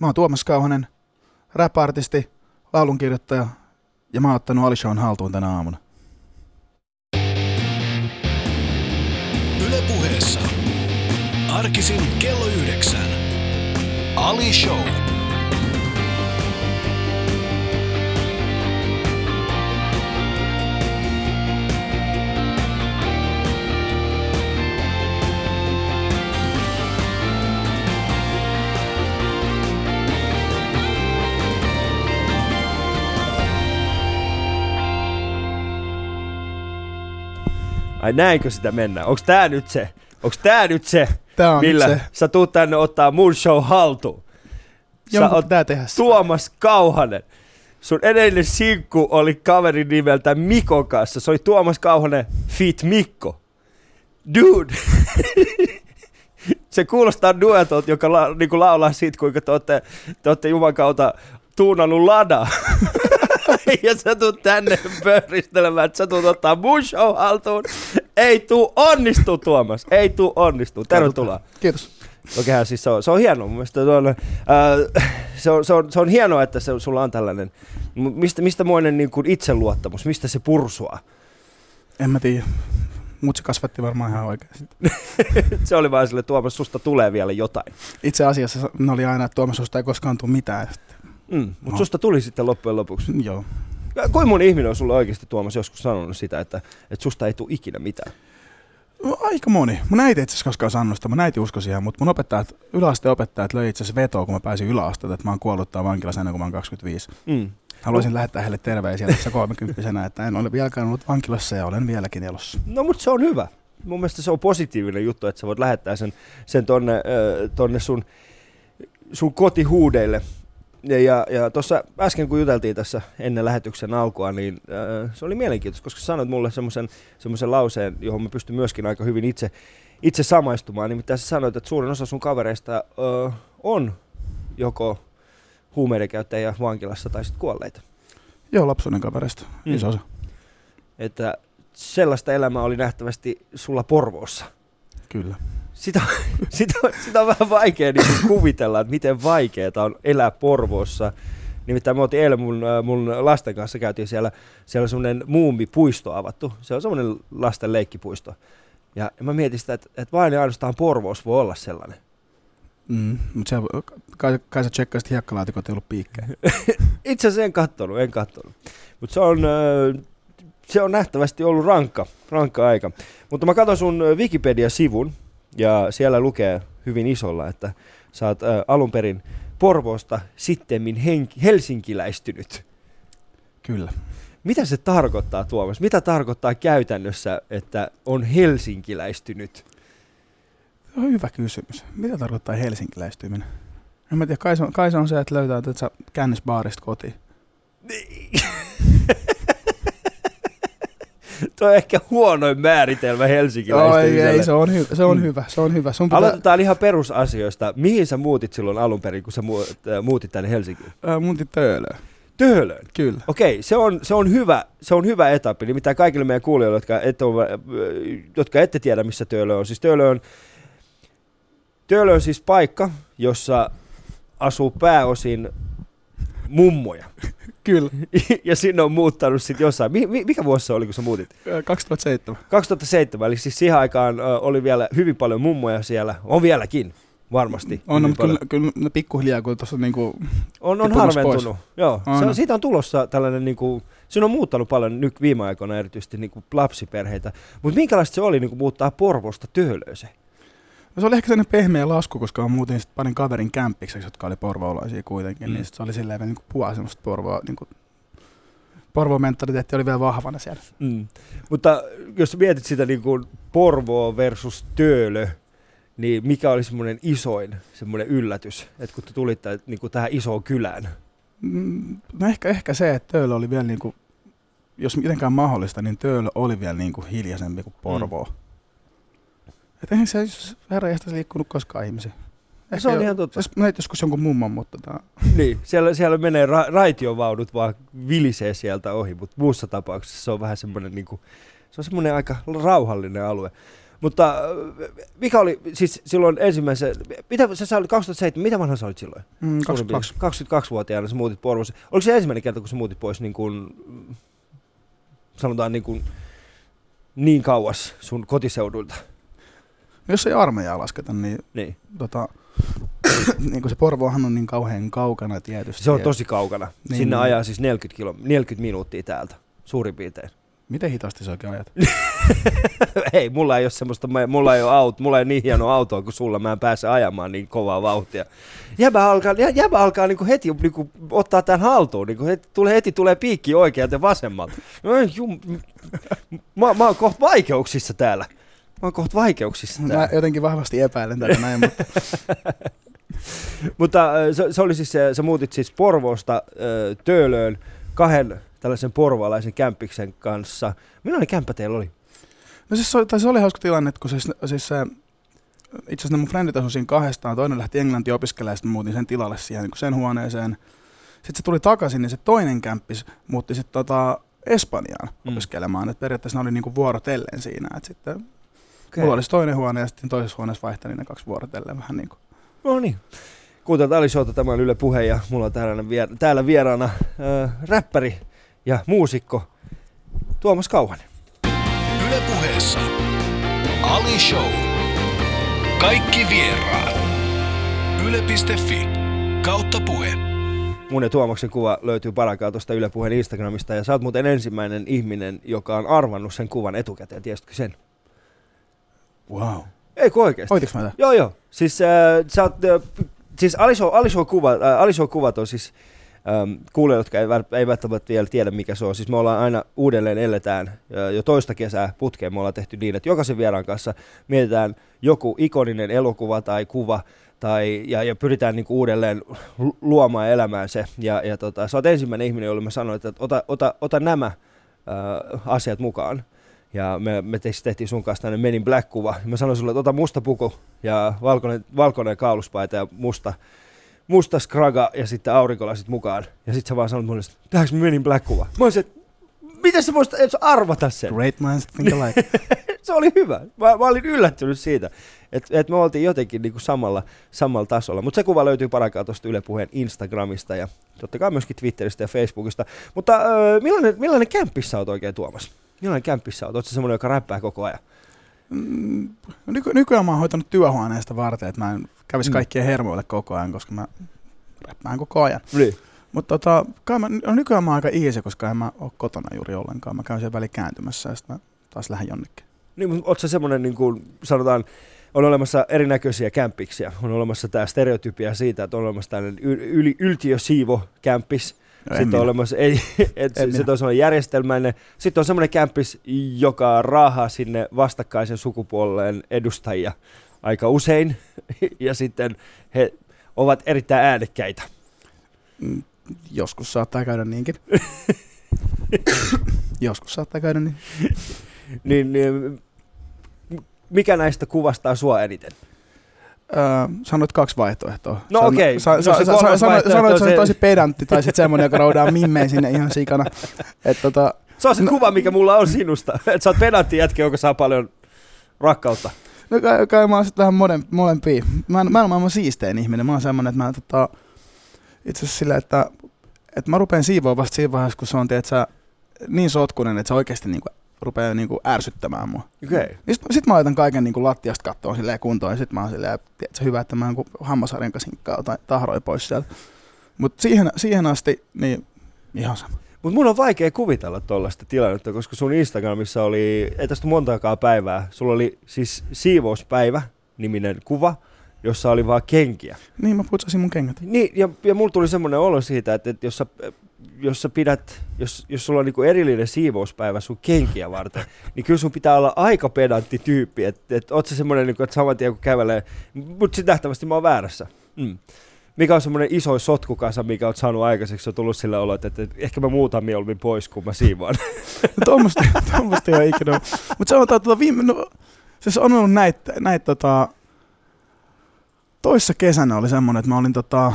Mä oon Tuomas Kauhanen, rap-artisti, laulunkirjoittaja ja mä oon ottanut Ali Shown haltuun tänä aamuna. Yle puheessa. Arkisin kello yhdeksän. Ali Show. Ai näinkö sitä mennään? Onks tää nyt se? Onks tää nyt se, Tää on millä nyt se. sä tuut tänne ottaa mun show haltuun? Sä Jonkun oot pitää tehdä. Tuomas Kauhanen. Sun edellinen sinkku oli kaveri nimeltä Mikko kanssa. Se oli Tuomas Kauhanen Fit Mikko. Dude! se kuulostaa duetolta, joka la, niinku laulaa siitä, kuinka te ootte, te ootte Juman kautta tuunannut lada. ja sä tuut tänne pöyristelemään, että sä tuut ottaa mun show haltuun. Ei tuu onnistu, Tuomas. Ei tuu onnistu. Tervetuloa. Kiitos. Okei, siis se on, se on hienoa. Mun mielestä tuolla, äh, se, on, se, on, se on hienoa, että se, sulla on tällainen. Mistä, mistä moinen niin kuin itseluottamus, mistä se pursuaa? En mä tiedä. Mut se kasvatti varmaan ihan oikein. se oli vaan sille, Tuomas, susta tulee vielä jotain. Itse asiassa ne oli aina, että Tuomas susta ei koskaan tule mitään. Mm, Mutta No. susta tuli sitten loppujen lopuksi. Joo. Kuinka moni ihminen on sulle oikeasti, Tuomas, joskus sanonut sitä, että, että susta ei tule ikinä mitään? No, Aika moni. Mun äiti itse asiassa koskaan sanonut sitä. Mun äiti uskoi siihen, mutta mun opettajat, yläasteen opettajat löi itse asiassa vetoa, kun mä pääsin yläasteelta, että mä oon kuollut tää vankilassa ennen kuin mä oon 25. Mm. Haluaisin lähettää heille terveisiä tässä 30 että en ole vieläkään ollut vankilassa ja olen vieläkin elossa. No mutta se on hyvä. Mun mielestä se on positiivinen juttu, että sä voit lähettää sen, sen tonne, äh, tonne sun, sun kotihuudeille. Ja, ja, ja tuossa äsken kun juteltiin tässä ennen lähetyksen alkua, niin äh, se oli mielenkiintoista, koska sanoit mulle semmoisen semmoisen lauseen, johon mä pystyn myöskin aika hyvin itse, itse samaistumaan. Nimittäin sä sanoit, että suurin osa sun kavereista äh, on joko huumeiden käyttäjiä vankilassa tai sitten kuolleita. Joo, lapsuuden kaverista. Mm. Iso osa. Että sellaista elämää oli nähtävästi sulla Porvoossa. Kyllä. Sitä, sitä, sitä on vähän vaikea niin kuvitella, että miten vaikeaa on elää Porvoossa. Nimittäin me oltiin eilen mun, äh, mun lasten kanssa käytiin siellä, siellä on semmoinen muumipuisto avattu. Se on semmoinen lasten leikkipuisto. Ja mä mietin sitä, että, että vain ja ainoastaan Porvoos voi olla sellainen. Mm, mutta se, kai, kai sä tsekkaisit hiekkalaatikot, ei ollut piikkejä. Itse asiassa en kattonut, en kattonut. Mutta se on, äh, se on nähtävästi ollut rankka, rankka aika. Mutta mä katson sun Wikipedia-sivun ja siellä lukee hyvin isolla, että sä oot äh, alun perin Porvoosta sittemmin henki, helsinkiläistynyt. Kyllä. Mitä se tarkoittaa Tuomas? Mitä tarkoittaa käytännössä, että on helsinkiläistynyt? On hyvä kysymys. Mitä tarkoittaa helsinkiläistyminen? En mä tiedä, kai se on, kai se, on se että löytää että sä kännis baarista kotiin. Tuo on ehkä huonoin määritelmä Oi, helsinkiläistymiselle. ei, se on, hy- se on Mm. hyvä, se on hyvä. Sun pitää, Aloitetaan ihan perusasioista. Mihin sä muutit silloin alun perin, kun sä mu- äh, muutit tänne Helsinkiin? äh, mun töölöön. Töölöön. Kyllä. Okei, se on, se, on hyvä, se on hyvä etappi. Nimittäin kaikille meidän kuulijoille, jotka ette, ole, äh, jotka ette tiedä, missä Töölö on. Siis Töölö on, Töölö on siis paikka, jossa asuu pääosin mummoja. Kyllä. ja sinne on muuttanut sitten jossain. Mi- mi- mikä vuosi se oli, kun sä muutit? Äh, 2007. 2007, eli siis siihen aikaan oli vielä hyvin paljon mummoja siellä. On vieläkin, varmasti. On, no, mutta kyllä, kyllä ne pikkuhiljaa, kun tuossa niinku, On, on harventunut. Joo, On. se on, siitä on tulossa tällainen, niinku, siinä on muuttanut paljon nyt viime aikoina erityisesti niinku lapsiperheitä. Mutta minkälaista se oli niinku, muuttaa Porvosta Töölööseen? Se oli ehkä sellainen pehmeä lasku, koska mä muutin sitten parin kaverin kämppikseksi, jotka oli porvoolaisia kuitenkin, Mm. mm. niin se oli silleen niinku puhua semmoista porvoa, niinku, porvoa mentaliteetti oli vielä vahvana siellä. Mm. Mutta jos mietit sitä niinku Porvoo versus Töölö, niin mikä oli semmoinen isoin semmoinen yllätys, että kun te tulitte niinku tähän isoon kylään? Mm, No ehkä, ehkä se, että Töölö oli vielä niinku, jos mitenkään mahdollista, niin Töölö oli vielä niinku hiljaisempi kuin Porvoo. Mm. Et eihän se herra jästäs liikkunut koskaan ihmisiä. Ja se on ihan totta. Jos näit joskus jonkun mummon, mutta tota, Niin, siellä, siellä menee ra- raitiovaunut vaan vilisee sieltä ohi, mutta muussa tapauksessa se on vähän semmoinen niinku, se on semmoinen aika rauhallinen alue. Mutta äh, mikä oli siis silloin ensimmäisen, mitä sä, sä olit 2007, mitä vanha sä olit silloin? Mm, Suurin 22. piirtein. 22-vuotiaana sä muutit Porvossa. Oliko se ensimmäinen kerta, kun sä muutit pois niin kuin, sanotaan niin kuin, niin kauas sun kotiseudulta? Jos ei armeijaa lasketa, niin, Niin. tota, niin kuin se Porvohan on niin kauhean kaukana tietysti. Se on tosi kaukana. Niin, Sinne niin. ajaa siis 40, kilo, 40 minuuttia täältä, suurin piirtein. Miten hitaasti sä oikein ajat? ei, mulla ei ole semmoista, mä- mulla ei ole auto, mulla ei ole niin hieno autoa kuin sulla, mä en pääse ajamaan niin kovaa vauhtia. Jäbä alkaa, jä- jäbä alkaa niinku heti niinku ottaa tämän haltuun, niinku heti, tulee, heti tulee piikki oikealta ja vasemmalta. Jum, mä, mä oon kohta vaikeuksissa täällä. Mä oon kohta vaikeuksissa Mä jotenkin vahvasti epäilen tätä näin, mutta Mutta se, se, oli siis, se, sä muutit siis Porvoosta Töölöön kahden tällaisen porvalaisen kämppiksen kanssa. Millainen kämppä teillä oli? No siis tai se oli hauska tilanne, että kun siis, siis se, itse asiassa ne mun frendit asui siinä kahdestaan, toinen lähti Englantiin opiskelemaan ja sitten muutin sen tilalle siihen niin sen huoneeseen. Sitten se tuli takaisin, niin se toinen kämppis muutti sitten tota Espanjaan Mm. opiskelemaan. Et periaatteessa ne oli niinku vuorotellen siinä. Et sitten. Okay. mulla olisi toinen huone ja sitten toisessa huoneessa vaihtelin ne kaksi vuorotellen vähän niin kuin. No niin. Kuuntelut Ali Showta, tämä on Yle Puhe ja mulla on täällä, vier- täällä vieraana äh, räppäri ja muusikko Tuomas Kauhanen. Yle Puheessa Ali Show. Kaikki vieraat. Yle.fi kautta puhe. Mun ja Tuomaksen kuva löytyy parakaa tuosta Yle Puheen Instagramista ja sä oot muuten ensimmäinen ihminen, joka on arvannut sen kuvan etukäteen, tiesitkö sen? Wow. Eikö oikeesti? Hoitiks mä tätä? Joo, joo. Siis, äh, sä oot, äh, siis Alishow, Alishow, kuva, äh, Alishow kuvat on siis ähm, kuulijoille, jotka ei, ei välttämättä vielä tiedä mikä se on. Siis me ollaan aina uudelleen eletään äh, jo toista kesää putkeen. Me ollaan tehty niin, että jokaisen vieraan kanssa mietitään joku ikoninen elokuva tai kuva, tai, ja, ja pyritään niinku uudelleen lu- luomaan elämään se. Ja, ja tota, sä oot ensimmäinen ihminen, jolle mä sanoin, että ota, ota, ota nämä äh, asiat mukaan. Ja me, me tehtiin- sun kanssa tämmöinen Men in Black-kuva. Mä sanoin sulle, että ota musta puku ja valkoinen, valkoinen kauluspaita ja musta, musta skraga ja sitten aurinkolasit mukaan. Ja sitten sä vaan sanoit mulle, että tehdäänkö me Men in Black-kuva? Mä olisin, että miten sä voisit edes arvata sen? Great minds think alike. se oli hyvä. Mä, mä olin yllättynyt siitä, että et me oltiin jotenkin niinku samalla, samalla tasolla. Mutta se kuva löytyy parakaa tuosta Yle Puheen Instagramista ja totta kai myöskin Twitteristä ja Facebookista. Mutta öö, millainen, millainen kämppis sä oot oikein Tuomas? Millainen kämppis sä oot? Ootko sä semmoinen, joka räppää koko ajan? Mm, Nyky- nykyään mä oon hoitanut työhuoneesta varten, että mä en kävisi Mm. kaikkien hermoille koko ajan, koska mä räppään koko ajan. Niin. Mutta tota, kai mä, no nykyään mä oon aika easy, koska en mä ole kotona juuri ollenkaan. Mä käyn siellä väliin kääntymässä ja sitten mä taas lähden jonnekin. Niin, mutta ootko sä semmoinen, niin kuin sanotaan, on olemassa erinäköisiä kämpiksiä. On olemassa tämä stereotypia siitä, että on olemassa tällainen yl- yli, yltiösiivo-kämppis. No, en Sitten on olemassa, ei, et, En sitten on semmoinen järjestelmäinen. Sitten on semmoinen kämppis, joka raahaa sinne vastakkaisen sukupuolen edustajia aika usein. Ja sitten he ovat erittäin äänekkäitä. Mm, Joskus saattaa käydä niinkin. Joskus saattaa käydä niin. Niin, niin mikä näistä kuvastaa sua eniten? Öö, sanoit kaksi vaihtoehtoa. No okei, Sa, no sa, se sa, sanoit, sä se- tosi pedantti tai sitten semmoinen, joka roudaa mimmeen sinne ihan sikana. Et tota, Se on se No- kuva, mikä mulla on sinusta. Että sä oot pedantti jätkä, joka saa paljon rakkautta. no kai, kai mä oon sitten vähän moden. Mä, en- mä en maailman siistein ihminen. Mä oon semmoinen, että mä tota, itse asiassa sillä, että, että mä rupean siivoa vasta siinä vaiheessa, kun se on tiedätkö, niin sotkunen, että se oikeasti niinku, rupeaa niinku ärsyttämään mua. Okei. Okay. Sitten sit mä laitan kaiken niinku lattiasta kattoon silleen kuntoon ja sit mä oon silleen, tiedätkö, hyvä, että mä niinku hammasharjan kanssa hinkkaa tai tahroi pois sieltä. Mutta siihen, siihen asti, niin ihan sama. Mutta mun on vaikea kuvitella tuollaista tilannetta, koska sun Instagramissa oli, ei tästä montaakaan päivää, sulla oli siis siivouspäivä niminen kuva, jossa oli vaan kenkiä. Niin mä putsasin mun kengät. Niin, ja, ja mulla tuli semmoinen olo siitä, että, että jos, sä, jos sä pidät, jos, jos sulla on niinku erillinen siivouspäivä sun kenkiä varten, niin kyllä sun pitää olla aika pedantti tyyppi, että et, oot sä semmoinen, niinku, että saman tien kun kävelee, mutta sitten nähtävästi mä oon väärässä. Mm. Mikä on semmoinen iso sotkukasa, mikä oot saanut aikaiseksi, on tullut sillä olo, että, että ehkä mä muutan mieluummin pois, kun mä siivoan. No tuommoista, tuommoista ei ole ikinä. Mutta sanotaan, että viime, no, siis on ollut näitä, näitä tota, toissa kesänä oli semmoinen, että mä olin tota,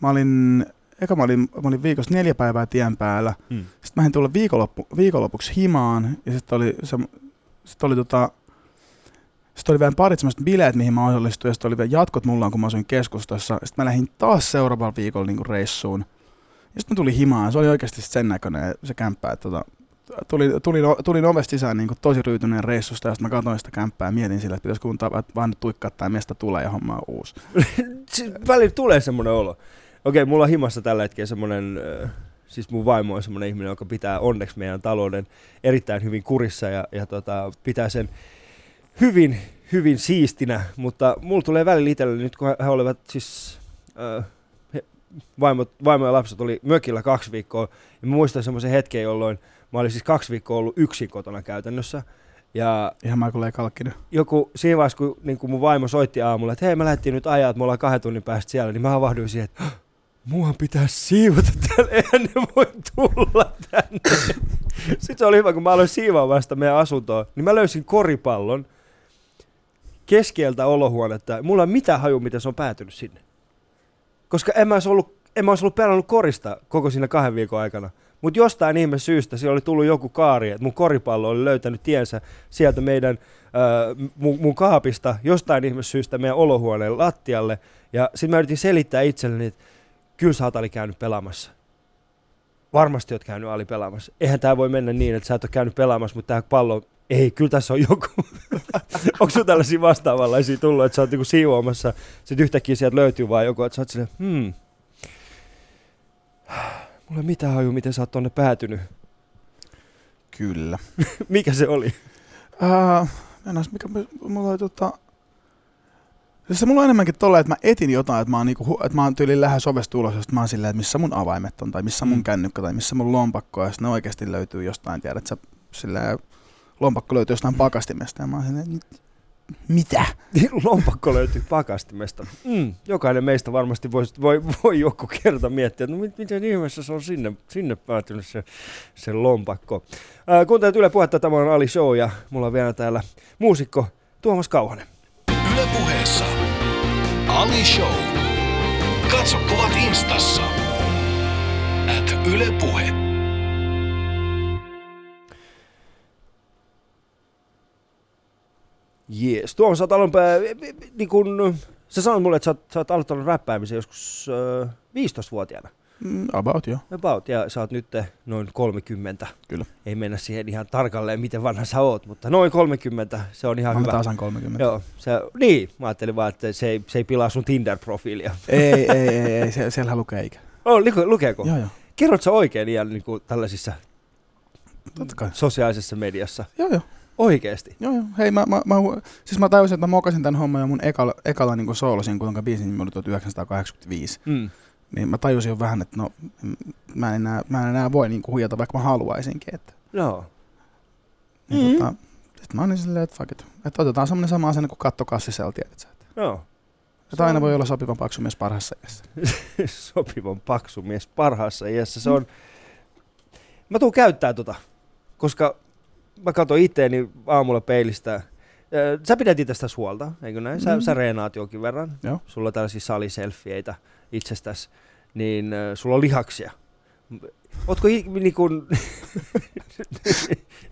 mä olin, eka mä olin, mä olin viikossa neljä päivää tien päällä. Mm. Sitten mä en tulla viikonloppu, viikonlopuksi himaan ja sitten oli, se, sit oli tota, Sitten oli vielä parit semmoiset bileet, mihin mä osallistuin, ja sitten oli vielä jatkot mulla, kun mä asuin keskustassa. Sitten mä lähdin taas seuraavalla viikolla niin reissuun. Ja sitten mä tulin himaan, se oli oikeasti sen näköinen se kämppä, että tota, tulin, tulin, tulin ovesta sisään niin kuin tosi ryytyneen reissusta, ja sitten mä katsoin sitä kämppää ja mietin sillä, että pitäisikö mun tapa, vaan tuikkaa tämä mesta tulee ja homma on uusi. välillä tulee semmoinen olo. Okei, mulla on himassa tällä hetkellä semmoinen, äh, siis mun vaimo on semmoinen ihminen, joka pitää onneksi meidän talouden erittäin hyvin kurissa ja, ja tota, pitää sen hyvin, hyvin siistinä, mutta mulla tulee välillä itselle nyt, kun he olivat siis, äh, he, vaimo, vaimo ja lapset oli mökillä kaksi viikkoa, ja mä muistan semmoisen hetken, jolloin mä olin siis kaksi viikkoa ollut yksin kotona käytännössä, ja Ihan Michael Kalkkinen. joku siinä vaiheessa, kun, niin kun mun vaimo soitti aamulla, että hei mä lähdettiin nyt ajaa, että me ollaan kahden tunnin päästä siellä, niin mä havahduin siihen, että muuhan pitää siivota täällä, eihän ne voi tulla tänne. Sitten se oli hyvä, kun mä aloin siivoamaan sitä meidän asuntoa, niin mä löysin koripallon keskeltä olohuonetta. Mulla ei mitään haju, miten se on päätynyt sinne. Koska en mä olisi ollut, en mä olisi ollut pelannut korista koko siinä kahden viikon aikana. Mutta jostain ihme syystä siellä oli tullut joku kaari, että mun koripallo oli löytänyt tiensä sieltä meidän, äh, mun, mun kaapista jostain ihme syystä meidän olohuoneen lattialle. Ja sitten mä yritin selittää itselleni, että kyllä sä oot Ali käynyt pelaamassa. Varmasti oot käynyt Ali pelaamassa. Eihän tämä voi mennä niin, että sä et ole käynyt pelaamassa, mutta tämä pallo, ei, kyllä tässä on joku. Onko sun tällaisia vastaavanlaisia tullut, että sä oot niinku siivoamassa, sitten yhtäkkiä sieltä löytyy vaan joku, että sä oot silleen, hmm, mulla ei mitään haju, miten sä oot tonne päätynyt. Kyllä. Mikä se oli? Uh, ennäs, mikä mulla oli tota... Siis se mulla on enemmänkin tolleen, että mä etin jotain, että mä oon, niinku, että mä oon tyyliin lähes ovesta ulos, ja sit mä oon silleen, että missä mun avaimet on, tai missä mun Mm. kännykkä, tai missä mun lompakko, ja ne oikeasti löytyy jostain, tiedät sä, silleen, lompakko löytyy jostain pakastimesta, ja mä oon silleen, "Mit- mitä? Lompakko löytyy pakastimesta. Mm, jokainen meistä varmasti voi, voi, voi joku kerta miettiä, että no mit, miten ihmeessä se on sinne, sinne päätynyt se, se lompakko. Ää, kuuntelet Yle Puhetta, tämä on Ali Show ja mulla on vielä täällä muusikko Tuomas Kauhanen. Yle puheessa Ali Show. Katso kuvat instassa. At Yle Puhe. Jees. Tuomas, sä oot alun pää, niin kun, sä sanoit mulle, että sä oot, sä oot aloittanut räppäämisen joskus äh, 15-vuotiaana. Mm, about, joo. About, ja sä oot nyt noin 30. Kyllä. Ei mennä siihen ihan tarkalleen, miten vanha sä oot, mutta noin 30, se on ihan Mä hyvä. tasan 30. Joo, se, niin, mä ajattelin vaan, että se ei, se ei pilaa sun Tinder-profiilia. Ei, ei, ei, ei, se, siellähän lukee ikä. Oh, luke, lukeeko? Joo, joo. Kerrot sä oikein iän niin kuin tällaisissa Totta kai. sosiaalisessa mediassa? Joo, joo. Oikeesti? Joo, joo. Hei, mä, mä, mä, siis mä tajusin, että mä mokasin tämän homman jo mun ekalla, ekalla niin soolosin, kun biisin nimi oli 1985. Mm. Niin mä tajusin jo vähän, että no, mä en enää, mä en enää voi niin kuin huijata, vaikka mä haluaisinkin. Että, Joo. niin Mhm. tota, sit mä olin silleen, että fuck it. Että otetaan semmonen sama asenne kuin kattokassisella, tiedät sä. Että, Joo. että aina voi olla sopivan paksu mies parhaassa iässä. Sopivan paksu mies parhaassa iässä. Se on... Mä tuun käyttää tota, koska mä katson itteeni aamulla peilistä. Sä pidät itsestäsi huolta, eikö näin? Sä, Mm. sä reenaat jonkin verran. Joo. Sulla on tällaisia saliselfieitä itsestäsi. Niin ö, sulla on lihaksia. Ootko niin.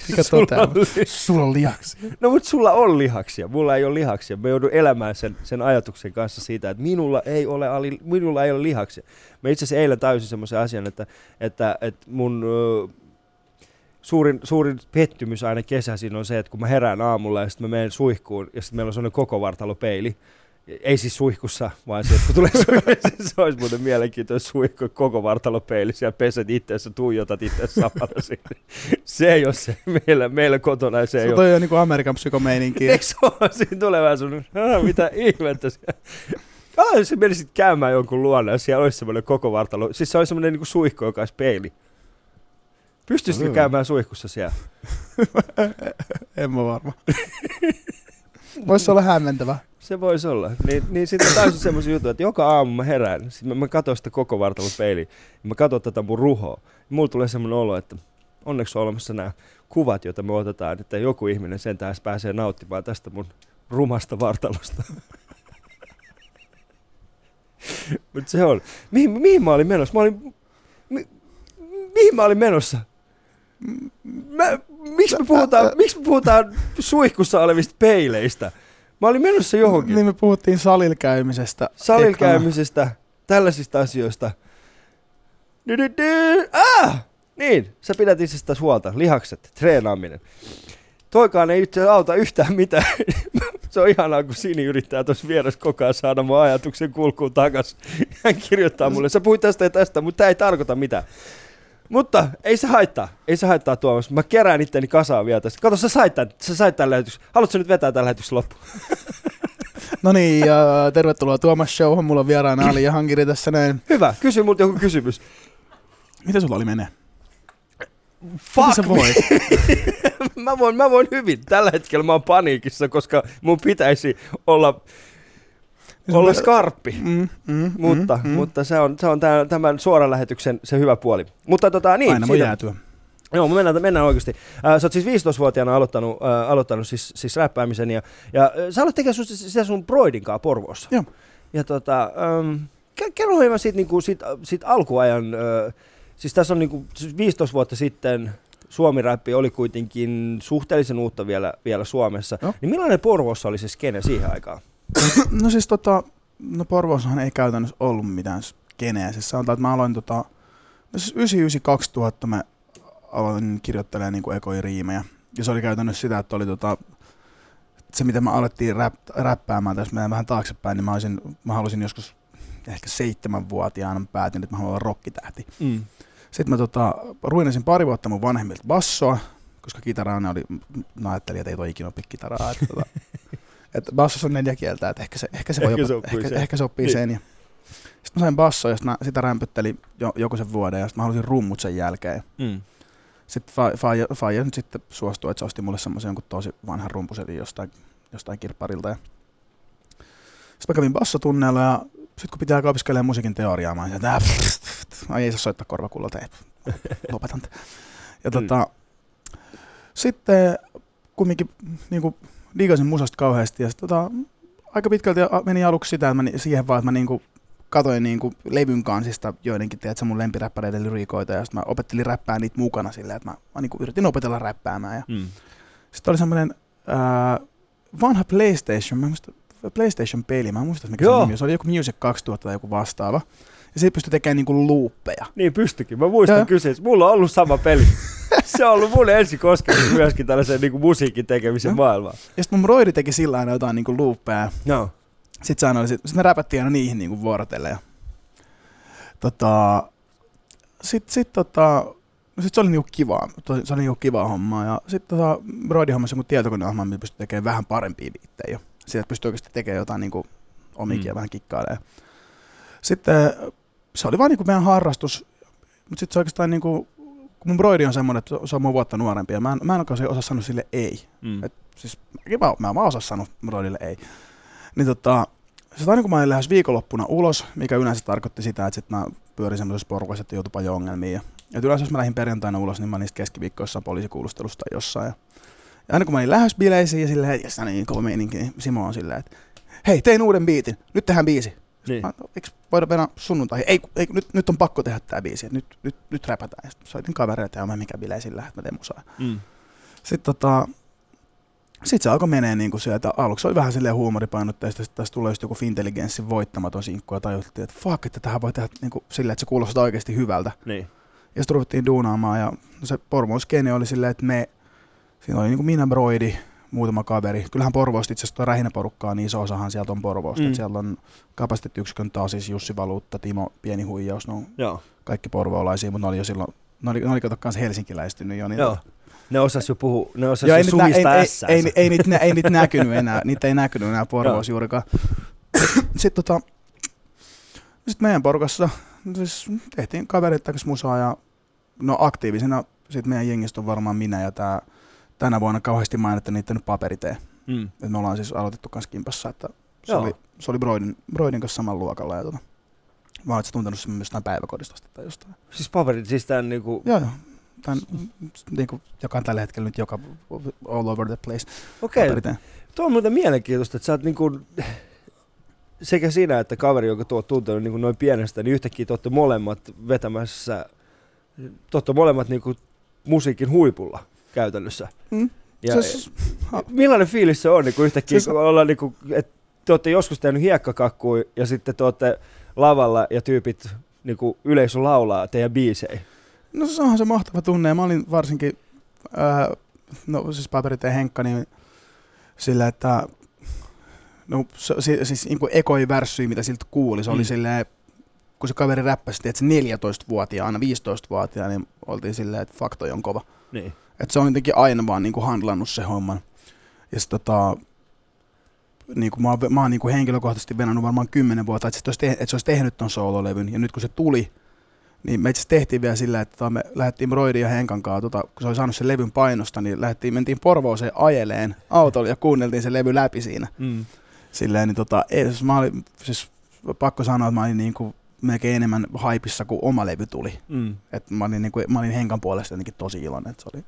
Mikä Sulla on Sulla on lihaksi. No mutta sulla on lihaksia, mulla ei ole lihaksia. Mä joudun elämään sen, sen ajatuksen kanssa siitä, että minulla ei ole, ali, minulla ei ole lihaksia. Mä itse asiassa eilen tajusin semmoisen asian, että, että, että mun suurin, suurin pettymys aina kesäisin on se, että kun mä herään aamulla ja sitten mä menen suihkuun ja sitten meillä on semmoinen koko vartalopeili. Ei siis suihkussa, vaan se, että kun tulee suihku, se olisi muuten mielenkiintoinen suihku, koko vartalopeili, siellä peset itseäsi, tuijotat itseäsi samalla sinne. Se ei ole se meillä, meillä kotona, se ei Se ole on jo niin kuin Amerikan psykomeininki. Eikö se ole? Siinä tulee vähän sun, "Ah, mitä ihmettä siellä. Ah, jos menisit käymään jonkun luona ja siellä olisi semmoinen koko vartalo. Siis se olisi semmoinen niin suihku, joka olisi peili. Pystyisitkö käymään suihkussa siellä? en mä varma. Voisi olla hämmentävä. Se voisi olla. Niin, niin sitten täysin semmoisen jutun, että joka aamu mä herään, mä, mä katson sitä koko vartalon peiliin, mä katson tätä mun ruhoa. Mulla tulee semmoinen olo, että onneksi on olemassa nämä kuvat, joita me otetaan, että joku ihminen sentään edes pääsee nauttimaan tästä mun rumasta vartalosta. Mutta se on. Mihin, mihin mä olin menossa? Mä olin... Mi, mihin mä olin menossa? Mä, miksi, me puhutaan, miksi me puhutaan suihkussa olevista peileistä? Mä olin menossa johonkin. Niin me puhuttiin salilla käymisestä. Salilla ekana. käymisestä, tällaisista asioista. Ah! Niin, sä pidät itsestäsi huolta. Lihakset, treenaaminen. Toikaan ei itse auta yhtään mitään. Se on ihanaa, kun Sini yrittää tuossa vieressä koko ajan saada mun ajatuksen kulkuun takas. Hän kirjoittaa mulle, sä puhuit tästä ja tästä, mutta tämä ei tarkoita mitään. Mutta ei se haittaa, ei se haittaa Tuomas. Mä kerään itteni kasaan vielä tästä. Kato, sä sait tämän, sä sait tämän lähetyksen. Haluatko nyt vetää tämän lähetyksen loppuun? No niin, ja tervetuloa Tuomas Showhon. Mulla on vieraana Ali ja Hankiri tässä näin. Hyvä, kysy multa joku kysymys. Mitä sulla oli menee? Fuck sä voit? mä, voin, mä voin hyvin. Tällä hetkellä mä oon paniikissa, koska mun pitäisi olla, olla skarppi. Mm, mm, Mutta, mm, mm. mutta se on, se on tämän, tämän suoran lähetyksen se hyvä puoli. Mutta tota, niin, Aina voi jäätyä. Joo, mennään, mennään oikeasti. Äh, sä oot siis 15-vuotiaana aloittanut, äh, aloittanut siis, siis räppäämisen ja, ja äh, sä aloit tekemään sun, sitä sun broidin kanssa Porvoossa. Joo. Ja tota, ähm, ke- kerro hieman siitä, niinku, siitä, siitä alkuajan, äh, siis tässä on niinku, siis 15 vuotta sitten Suomi-räppi oli kuitenkin suhteellisen uutta vielä, vielä Suomessa. Joo. Niin millainen Porvoossa oli se skene siihen aikaan? No siis tota, no Porvoossahan ei käytännössä ollut mitään skeneä. Siis sanotaan, että mä aloin tota, no siis 99-2000 mä aloin kirjoittelemaan niinku ekoja riimejä. Ja se oli käytännössä sitä, että oli tota, se mitä mä alettiin rap, räppäämään tässä mennään vähän taaksepäin, niin mä, olisin, mä halusin joskus ehkä seitsemänvuotiaana mä päätin, että mä haluan olla rokkitähti. Mm. Sitten mä tota, ruinasin pari vuotta mun vanhemmilta bassoa, koska kitaraa oli, mä ajattelin, että ei toi ikinä opi kitaraa. Että, tota, että bassossa on neljä kieltä, että ehkä se, ehkä se, voi Ehkä jopa, se oppii ehkä, sen. ehkä se oppii Niin. sen. Ja. Sitten mä sain basso ja sit mä sitä rämpyttelin jo, joku sen vuoden ja sitten mä halusin rummut sen jälkeen. Mm. Sitten fa- faija, faija nyt sitten suostui, että se osti mulle semmoisen jonkun tosi vanhan rumpuselin jostain, jostain kirpparilta. Ja... Sitten mä kävin bassotunneilla ja sitten kun pitää alkaa opiskelemaan musiikin teoriaa, mä että "Äh, pff, pff, pff, ai ei saa soittaa korvakullolta, lopetan. tämän." Ja Mm. tota, sitten kumminkin niin kuin, digasin musasta kauheasti ja sit, tota, aika pitkälti meni aluksi sitä, että mä, siihen vaan, että mä niin kuin, katoin niin kuin, levyn kansista joidenkin, tiedätkö, mun lempiräppäreiden lyriikoita ja sitten mä opettelin räppää niitä mukana silleen, että mä, mä niin kuin, yritin opetella räppäämään. Ja Mm. sitten oli semmoinen ää, vanha PlayStation, mä en muista, PlayStation-peli, mä en muista mikä Joo. se nimi se oli joku Music 2000 tai joku vastaava. Ja siitä pystyi tekemään niinku loopeja. Niin pystykin. Mä muistan Joo. kyseessä. Mulla on ollut sama peli. se on ollut mun ensi kosketus myöskin tällaisen niin musiikin tekemisen Joo. maailmaan. Ja sitten mun broidi teki sillä aina jotain niinku loopeja. No. Sitten sanoin, sit, sit me räpättiin aina niihin niinku vuorotelle. Ja, tota, sitten sit, tota, no sit se oli niinku kivaa, se oli niinku kivaa hommaa. Ja sitten tota, Broidi hommasi joku tietokoneohjelma, millä pystyi tekemään vähän parempia biittejä jo. Sieltä pystyi oikeasti tekemään jotain niinku omikin Mm. ja vähän kikkailemaan. Sitten se oli vaan niinku meidän harrastus, mutta sitten se oikeastaan niinku, kun mun broidi on semmoinen, että se on mun vuotta nuorempi ja mä en, mä en oikein osaa sanoa sille ei. Mm. Et siis vaan, mä en vaan osaa sanoa broidille ei. Niin tota, se aina kun mä olin lähes viikonloppuna ulos, mikä yleensä tarkoitti sitä, että sit mä pyörin semmoisessa porukassa, että joutui paljon ongelmiin. Ja, ja yleensä jos mä lähdin perjantaina ulos, niin mä niistä keskiviikkoissa poliisikuulustelusta tai jossain. Ja, ja aina kun mä olin lähes bileisiin ja silleen, että niin kova meininki, niin Simo on silleen, että hei, tein uuden biitin, nyt tehdään biisi. Niin. Mä, no, eikö voida mennä sunnuntai? Ei, ei nyt, nyt on pakko tehdä tää biisi, että nyt, nyt, nyt räpätään. Ja sit soitin kavereita ja mä mikä bileisiin lähdet, mä teen musaa. Mm. Sitten tota, sit se alkoi menee niin kuin sieltä. Aluksi oli vähän silleen huumoripainotteista, sitten tässä tulee just joku Fintelligenssin voittamaton sinkku ja tajuttiin, että fuck, että tähän voi tehdä niin kuin silleen, että se kuulostaa oikeasti hyvältä. Niin. Ja sitten ruvettiin duunaamaan ja no se Porvoon skene oli silleen, että me, siinä oli niin kuin minä, Broidi, muutama kaveri. Kyllähän Porvoosta itse asiassa tuo rähinäporukkaa, niin iso osahan sieltä on Porvoosta. Mm. Siellä on kapasiteettiyksikön taas siis Jussi Valuutta, Timo Pieni Huijaus, ne on Joo. kaikki porvoolaisia, mutta ne oli jo silloin, ne oli, ne oli kato kanssa helsinkiläistynyt jo. Niin Joo. Ne osas jo puhua, ne osas Joo, jo ei, nä- ei, ei, ässäänsä. ei, ei, niitä, nä- ei niitä näkynyt enää, niitä ei näkynyt enää Porvoossa juurikaan. Sitten tota, sit meidän porukassa siis tehtiin kaverit kanssa musaa ja no aktiivisena sit meidän jengistä on varmaan minä ja tää tänä vuonna kauheasti mainittu niitä nyt paperitee. Mm. Et me ollaan siis aloitettu kanssa kimpassa, että se Joo. oli, se oli Broidin, Broidin kanssa samalla luokalla ja tota, mä oon tuntenut sen myös päiväkodista tai jostain. Siis paperit, siis tän niinku... Joo, joo. Tän, niin kuin, joka on tällä hetkellä nyt joka all over the place. Okei, Paperiteen. tuo on muuten mielenkiintoista, että sä oot niinku... Sekä sinä että kaveri, joka tuo tuntenut niinku noin pienestä, niin yhtäkkiä te ootte molemmat vetämässä... Te ootte molemmat niinku musiikin huipulla käytännössä. Mm. Ja, se, millainen fiilis se on niin kuin yhtäkkiä, Se- kun ollaan niin kuin, että te olette joskus tehnyt hiekkakakkuja ja sitten te olette lavalla ja tyypit niin kuin yleisö laulaa teidän biisejä. no se onhan se mahtava tunne. Ja mä olin varsinkin, ää, no siis paperit ja Henkka, niin sillä, että no se, si- siis niin kuin ekoi värssyi, mitä siltä kuuli, se oli Mm. silleen, kun se kaveri räppäsi, että se 14-vuotiaana, 15-vuotiaana, niin oltiin silleen, että fakto on kova. Niin. Että se on jotenkin aina vaan niinku handlannut se homman. Ja sit tota, niinku mä oon, mä oon niinku henkilökohtaisesti venannut varmaan kymmenen vuotta, että se, olisi te, että se olisi tehnyt ton soololevyn. Ja nyt kun se tuli, niin me itse tehtiin vielä sillä, että tota, me lähdettiin Broidin ja Henkan kanssa, tota, kun se oli saanut sen levyn painosta, niin lähdettiin, mentiin Porvooseen ajeleen autolla ja kuunneltiin se levy läpi siinä. Mm. Silleen, niin tota, ei, siis mä olin, siis pakko sanoa, että mä olin niinku melkein enemmän haipissa, kuin oma levy tuli. Mm. Et mä, olin niinku, mä olin Henkan puolesta jotenkin tosi iloinen, että se oli.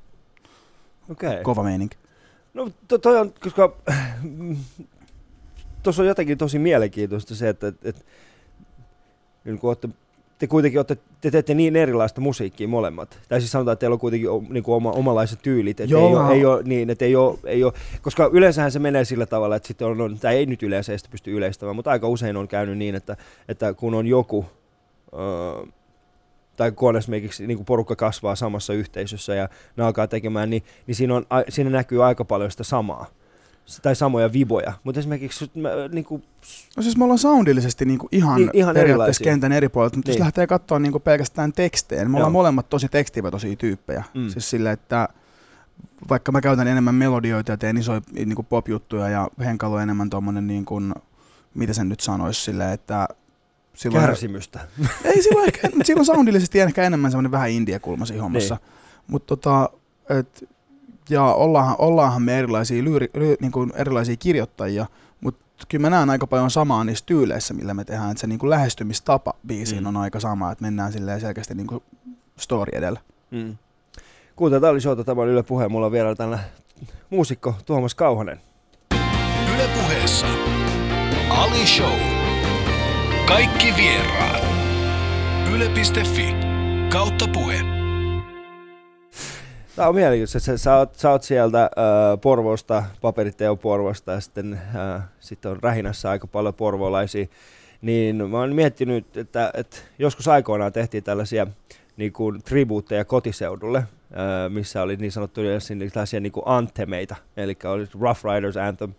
Okay. kova meininki. No to, toi on, koska tuossa on jotenkin tosi mielenkiintoista se, että, että, että niin kun olette, te kuitenkin olette, te teette niin erilaista musiikkia molemmat. Tai siis sanotaan, että teillä on kuitenkin niin kuin oma, omanlaiset tyylit. Että ei, Joo. ole, ei ole, niin, että ei ole, ei ole, koska yleensähän se menee sillä tavalla, että sitten on, on tai ei nyt yleensä ei sitä pysty yleistämään, mutta aika usein on käynyt niin, että, että kun on joku, öö, tai kun esimerkiksi niin kuin porukka kasvaa samassa yhteisössä ja ne alkaa tekemään, niin, niin siinä, on, siinä näkyy aika paljon sitä samaa. Tai samoja viboja. Mutta esimerkiksi mä, niin kuin, No siis me ollaan soundillisesti niinku ihan, Niin, ihan periaatteessa erilaisia. kentän eri puolilta, mutta niin. jos Niin. lähtee katsoa niinku pelkästään tekstejä, niin me ollaan Joo. molemmat tosi tekstivetoisia tyyppejä. Mm. Siis sillä, että vaikka mä käytän enemmän melodioita ja teen isoja niinku pop-juttuja ja Henkalo on enemmän tommonen niin kuin, mitä sen nyt sanoisi silleen, että silloin, kärsimystä. ei silloin ehkä, mutta silloin soundillisesti ehkä enemmän semmoinen vähän indie-kulma siinä hommassa. Niin. Mutta tota, et, ja ollaanhan, ollaanhan me erilaisia, lyyri, ly, niin kuin erilaisia kirjoittajia, mutta kyllä mä näen aika paljon samaa niissä tyyleissä, millä me tehdään. Että se niin kuin lähestymistapa biisiin Mm. on aika sama, että mennään silleen selkeästi niin kuin story edellä. Mm. Kuuntelua oli showta, tämä on Yle Puhe. Mulla on vielä tällä muusikko Tuomas Kauhanen. Yle puheessa Ali Show. Kaikki vieraat. Yle.fi kautta puhe. Tämä on mielenkiintoista. Sä, oot, sä oot sieltä äh, Porvoosta, paperiteo Porvosta ja sitten, äh, sitten on Rähinässä aika paljon porvoolaisia. Niin mä oon miettinyt, että, että joskus aikoinaan tehtiin tällaisia niin kuin tribuutteja kotiseudulle, äh, missä oli niin sanottuja tällaisia niin kuin anthemeita, eli oli Rough Riders Anthem,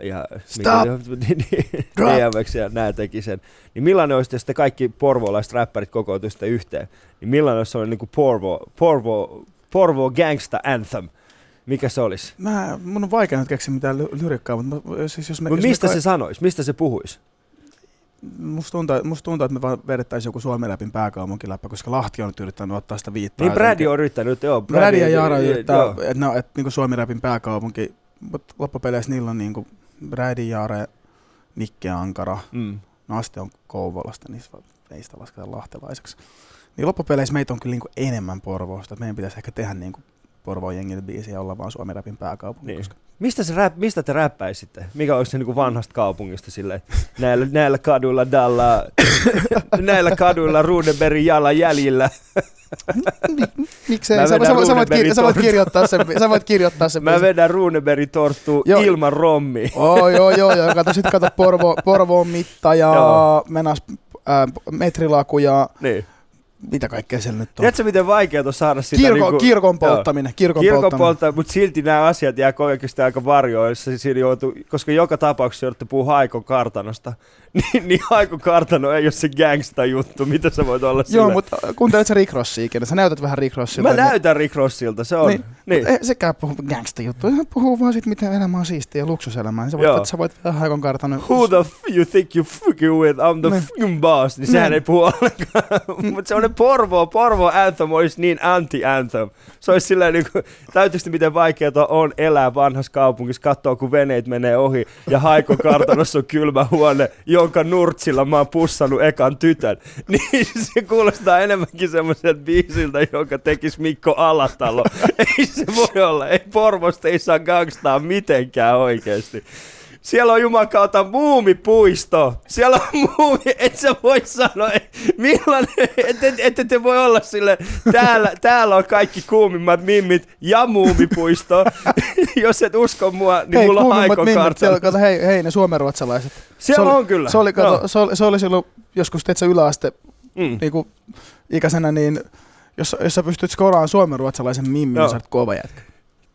ja Stop! niin, niin! DMX ja nämä teki sen. Niin millainen olisi, jos kaikki porvoolaiset räppärit kokoontuisivat sitten yhteen? Niin millainen olisi sellainen niin Porvo, Porvo, Porvo Gangsta Anthem? Mikä se olisi? Mä, mun on vaikea nyt keksiä mitään ly- lyrikkaa, mutta mä, siis jos me, Mut jos mistä me, se sanoisi? Mistä se puhuisi? Musta tuntuu, musta tuntuu, että me vaan vedettäisiin joku Suomen läpin pääkaupunkiläppä, koska Lahti on nyt yrittänyt ottaa sitä viittaa. Niin jotenkin. on yrittänyt, joo. Brady ja Jara yrittää, että no, et niinku Suomi Rapin pääkaupunki, mutta loppupeleissä niillä on niinku Brady, Jare, Nikke Ankara, Mm. no Aste on Kouvolasta, niin se- ei sitä lasketa lahtelaiseksi. Niin loppupeleissä meitä on kyllä niinku enemmän Porvoosta, että meidän pitäisi ehkä tehdä niinku Porvoon jengille biisiä ja olla vaan Suomi Rapin pääkaupunki. Niin. Koska Mistä, se rap, mistä te räppäisitte? Mikä olisi se niin kuin vanhasta kaupungista silleen? Näillä, näillä kaduilla dalla, näillä kaduilla Runebergin jalanjäljillä. Miksei? Sä, sä, voit- sä, voit, Runebergin kir- sä voit kirjoittaa sen, sä voit kirjoittaa sen. Mä vedän Runebergin torttu Joo. ilman rommi. Oh, joo, joo, joo. Kato, sit kato Porvo, Porvoon mitta ja Joo. menas äh, metrilaku ja Niin. mitä kaikkea siellä nyt on. Tiedätkö miten vaikea on saada sitä Kirko, niinku, kirkon polttaminen, kirkon, Kirkon polttaminen. mutta silti nämä asiat jää oikeasti aika varjoon, se siinä joutuu, koska joka tapauksessa joudutte puhua Haikon kartanosta, niin, niin Haikon kartano ei ole se gangsta juttu, mitä sä voit olla Joo, mutta kuuntelet sä Rick Rossia ikinä? Sä näytät vähän Rick Rossilta. Mä näytän Rick Rossilta, se on. Niin. Niin. niin. Ei sekään puhu gangsta juttuja, hän puhuu vaan siitä, miten elämä on siistiä ja luksuselämää. Niin sä voit, sä voit vähän haikon kartan. Who the f- you think you fucking with? I'm the Niin. fucking boss. Niin sehän Niin. ei puhu ollenkaan. Mutta se on ne Porvo, Porvo Anthem olisi niin anti-anthem. Se olisi silleen niin kuin, täytyisi miten vaikeaa on elää vanhassa kaupungissa, katsoa kun veneet menee ohi ja Haikon kartanossa on kylmä huone, jonka nurtsilla mä oon pussannut ekan tytön. Niin se kuulostaa enemmänkin semmoiselta biisiltä, jonka tekisi Mikko Alatalo. ei se voi olla, ei Porvosta ei saa gangstaa mitenkään oikeasti. Siellä on Jumalan kautta muumipuisto. Siellä on muumi, et sä voi sanoa, millainen, ette, ette te voi olla sille, täällä, täällä on kaikki kuumimmat mimmit ja muumipuisto. Jos et usko mua, niin hei, mulla on aikokartta. siellä, kato, hei, hei, ne suomenruotsalaiset. Siellä se oli, on kyllä. Se oli, kato, Joo. se oli, se oli silloin joskus, teet sä yläaste Mm. niinku, ikäisenä, niin jos, jos sä pystyt skoraamaan suomenruotsalaisen mimmin, Joo. niin sä oot kova jätkä.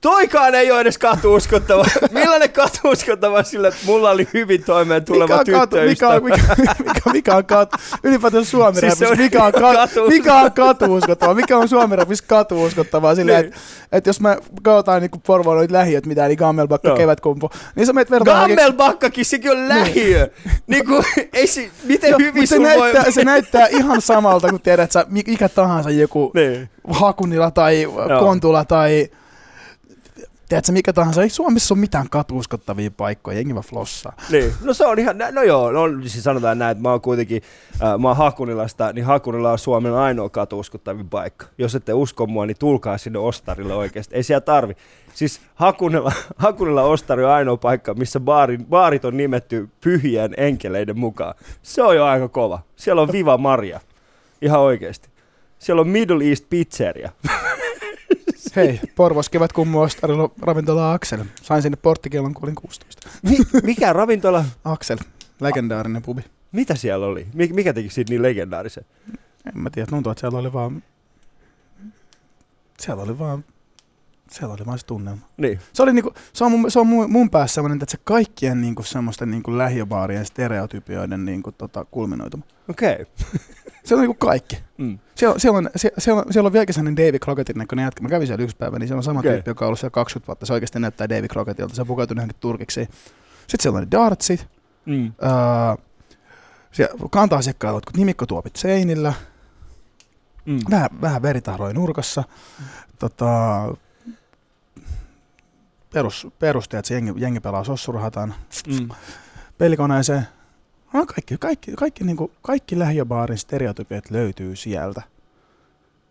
Toikaan ei ole edes katuuskottava. Millainen katuuskottava sillä, että mulla oli hyvin toimeen tuleva mikä on, katu, mikä, on, tyttöystävä. mikä, mikä, mikä on katu, ylipäätään suomi Siis on mikä on, katu- katu, mikä on katuuskottavaa, mikä on suomi rapissa katuuskottavaa silleen, Niin. että et jos me katsotaan niinku Porvoon noita lähiöt, mitä eli Gammelbakka, Joo. kevätkumpu, niin sä meet vertaan Gammelbakkakin, sekin on lähiö. Niin kuin, ei si, miten hyvin se, sun voi... näyttää, se näyttää ihan samalta, kun tiedät sä, mikä tahansa joku Niin. Hakunila tai Kontula tai tiedätkö, mikä tahansa. Ei Suomessa ole mitään katuuskottavia paikkoja, jengi vaan flossaa. Niin. No se on ihan, no joo, no siis sanotaan näin, että mä oon kuitenkin, äh, mä oon Hakunilasta, niin Hakunila on Suomen ainoa katuuskottavin paikka. Jos ette usko mua, niin tulkaa sinne Ostarille oikeasti. Ei siellä tarvi. Siis Hakunila, Hakunila Ostari on ainoa paikka, missä baarin, baarit on nimetty pyhien enkeleiden mukaan. Se on jo aika kova. Siellä on Viva Maria. Ihan oikeasti. Siellä on Middle East Pizzeria. Hei, Porvos kevät Ostarilla ravintola Axel. Sain sinne porttikielon, kun olin 16. Mi- mikä ravintola? Axel, legendaarinen pubi. Mitä siellä oli? Mik- Mikä teki siitä niin legendaarisen? En mä tiedä, tuntuu, että siellä oli vaan... Siellä oli vaan... Siellä oli vaan se tunnelma. Niin. Se, oli niinku, se on, mun, se on mun, mun päässä semmoinen, että se kaikkien niinku semmoisten niinku lähiöbaarien stereotypioiden niinku tota, kulminoituma. Okei. Okay. Se on niinku kaikki. Mm. Siellä, siellä, on, sie- siellä, on, siellä on vieläkin sellainen David Crocketin näköinen jätkä. Mä kävin siellä yksi päivä, niin siellä on sama okay. tyyppi, joka on ollut siellä 20 vuotta. Se oikeasti näyttää David Crocketilta. Se on pukeutunut johonkin turkiksi. Sitten siellä on ne dartsit. Mm. Öö, siellä kanta-asiakkailla on nimikkotuopit seinillä. Mm. Vähän, vähän veritahroja nurkassa. Tota, perus, perusteet, se jengi, jengi pelaa sossurahatan Mm. pelikoneeseen. No, kaikki, kaikki, kaikki, niin kuin, kaikki lähiöbaarin stereotypiat löytyy sieltä.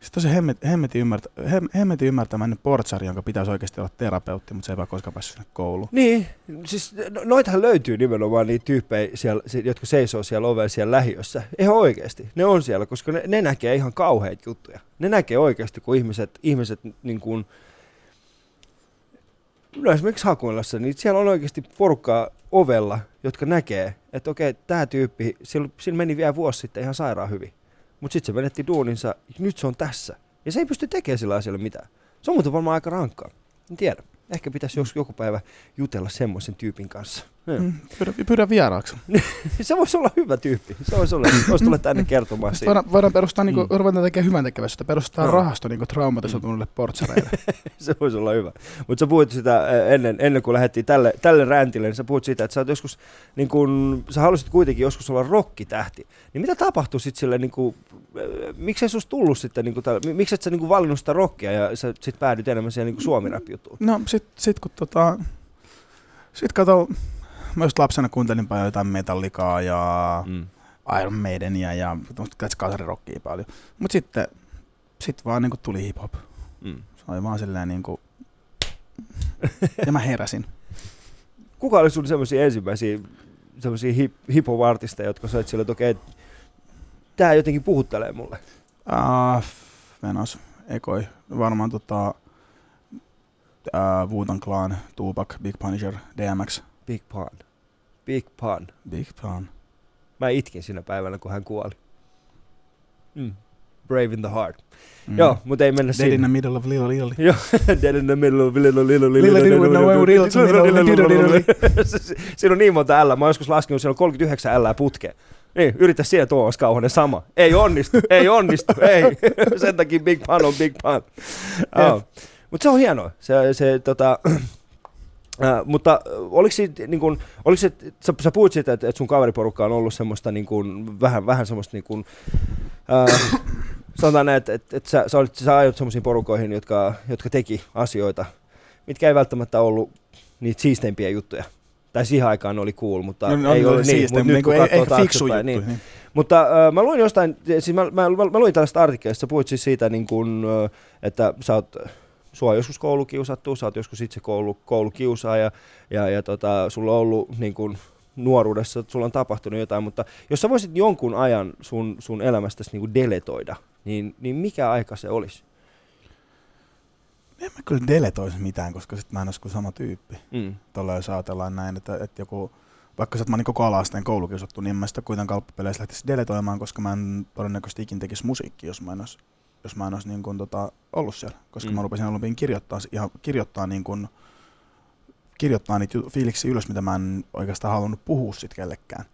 Sitten on se hemmet, ymmärtä, hem, hemmetin ymmärtämäinen portsari, jonka pitäisi oikeasti olla terapeutti, mutta se ei vaan koskaan päässyt sinne kouluun. Niin, siis no, noitahan löytyy nimenomaan niitä tyyppejä, siellä, jotka seisoo siellä ovella siellä lähiössä. Ihan oikeasti, ne on siellä, koska ne, ne näkee ihan kauheita juttuja. Ne näkee oikeasti, kun ihmiset, ihmiset niin kuin, no esimerkiksi Hakuilassa, niin siellä on oikeasti porukkaa ovella, jotka näkee, että okei, tämä tyyppi, sillä, sillä meni vielä vuosi sitten ihan sairaan hyvin. Mutta sitten se menetti duuninsa, nyt se on tässä. Ja se ei pysty tekemään sillä asialla mitään. Se on muuten varmaan aika rankkaa. En tiedä. Ehkä pitäisi jos joku päivä jutella semmoisen tyypin kanssa. Mm, pyydä, pyydä vieraaksi. Se voisi olla hyvä tyyppi. Se voisi olla. Voisi tulla tänne kertomaan Sitten siitä. voidaan, voidaan perustaa, niin kuin, Mm. ruvetaan tekemään hyvän tekevästä, perustaa Joo. rahasto niin traumatisoituneille portsareille. Se voisi olla hyvä. Mutta sä puhuit sitä ennen, ennen kuin lähdettiin tälle, tälle räntille, niin sä puhuit siitä, että sä joskus, niin kun, sä halusit kuitenkin joskus olla rokkitähti. Niin mitä tapahtui sitten sille, niin kuin, äh, miksi ei susta tullut sitten, niin kuin, miksi et sä niin kuin valinnut sitä rockia ja sä sit päädyt enemmän siihen niin suomi-rap-jutuun? No sit, sit kun tota, sit kato, mä just lapsena kuuntelin paljon jotain metallikaa ja Mm. Iron Maidenia ja kasarirockia paljon. Mut sitten sit vaan niinku tuli hip-hop. Mm. Se oli vaan silleen niinku... ja mä heräsin. Kuka oli sun semmoisia ensimmäisiä semmoisia hip, hip-hop-artisteja, jotka sait sille, että okei, tää jotenkin puhuttelee mulle? Uh, Venos, Ekoi, varmaan tota... Uh, Wu-Tang Clan, Tupac, Big Punisher, DMX, Big Pun. Big Pun. Big Pun. Mä itkin siinä päivänä, kun hän kuoli. Mm. Brave in the heart. Mm. Joo, mutta ei mennä Dead in the sinne. middle of Lil Lil. Joo, Dead in the middle of little, little, Little, little, no way, real to me, Siinä on niin monta L. Mä oon joskus laskenut, siellä on 39 L putkeen. Niin, yritä siellä Tuomas Kauhanen sama. Ei onnistu, ei onnistu, ei. Sen takia Big Pun on Big Pun. Oh. Mutta se on hienoa. Se, se, tota, äh, mutta äh, oliko siitä, niin kun, oliko se, sä, sä puhuit siitä, että, että sun kaveriporukka on ollut semmoista niin kun, vähän, vähän semmoista niin kun, äh, sanotaan näin, että, että, että sä, sä, olit, sä ajot semmoisiin porukoihin, jotka, jotka teki asioita, mitkä ei välttämättä ollut niitä siisteimpiä juttuja. Tai siihen aikaan oli cool, mutta No, ei no, ollut niin. siistiä, Mutta nyt kun ei, katsoo ehkä fiksu juttu. niin. Niin. Mutta äh, mä luin jostain, siis mä, mä, mä, mä luin tällaista artikkelista, sä puhuit siis siitä, niin kun, äh, että sä oot sua on joskus koulukiusattu, sä oot joskus itse koulu, koulukiusaaja ja, ja tota, sulla on ollut niin kuin, nuoruudessa, että sulla on tapahtunut jotain, mutta jos sä voisit jonkun ajan sun, sun elämästäsi niin deletoida, niin, niin mikä aika se olisi? En mä kyllä deletoisi mitään, koska sit mä en olisi kuin sama tyyppi. Mm. Tuolla jos ajatellaan näin, että, että joku, vaikka sä oot niin koko ala-asteen koulukiusattu, niin en mä sitä kuitenkaan loppupeleissä lähtisi deletoimaan, koska mä en todennäköisesti ikin tekisi musiikkia, jos mä en olisi, jos mä en olisi niin kuin, tota, ollut siellä. Koska Mm. mä rupesin alun perin kirjoittaa, ihan, kirjoittaa, niin kuin, kirjoittaa niitä fiiliksiä ylös, mitä mä en oikeastaan halunnut puhua sit kellekään.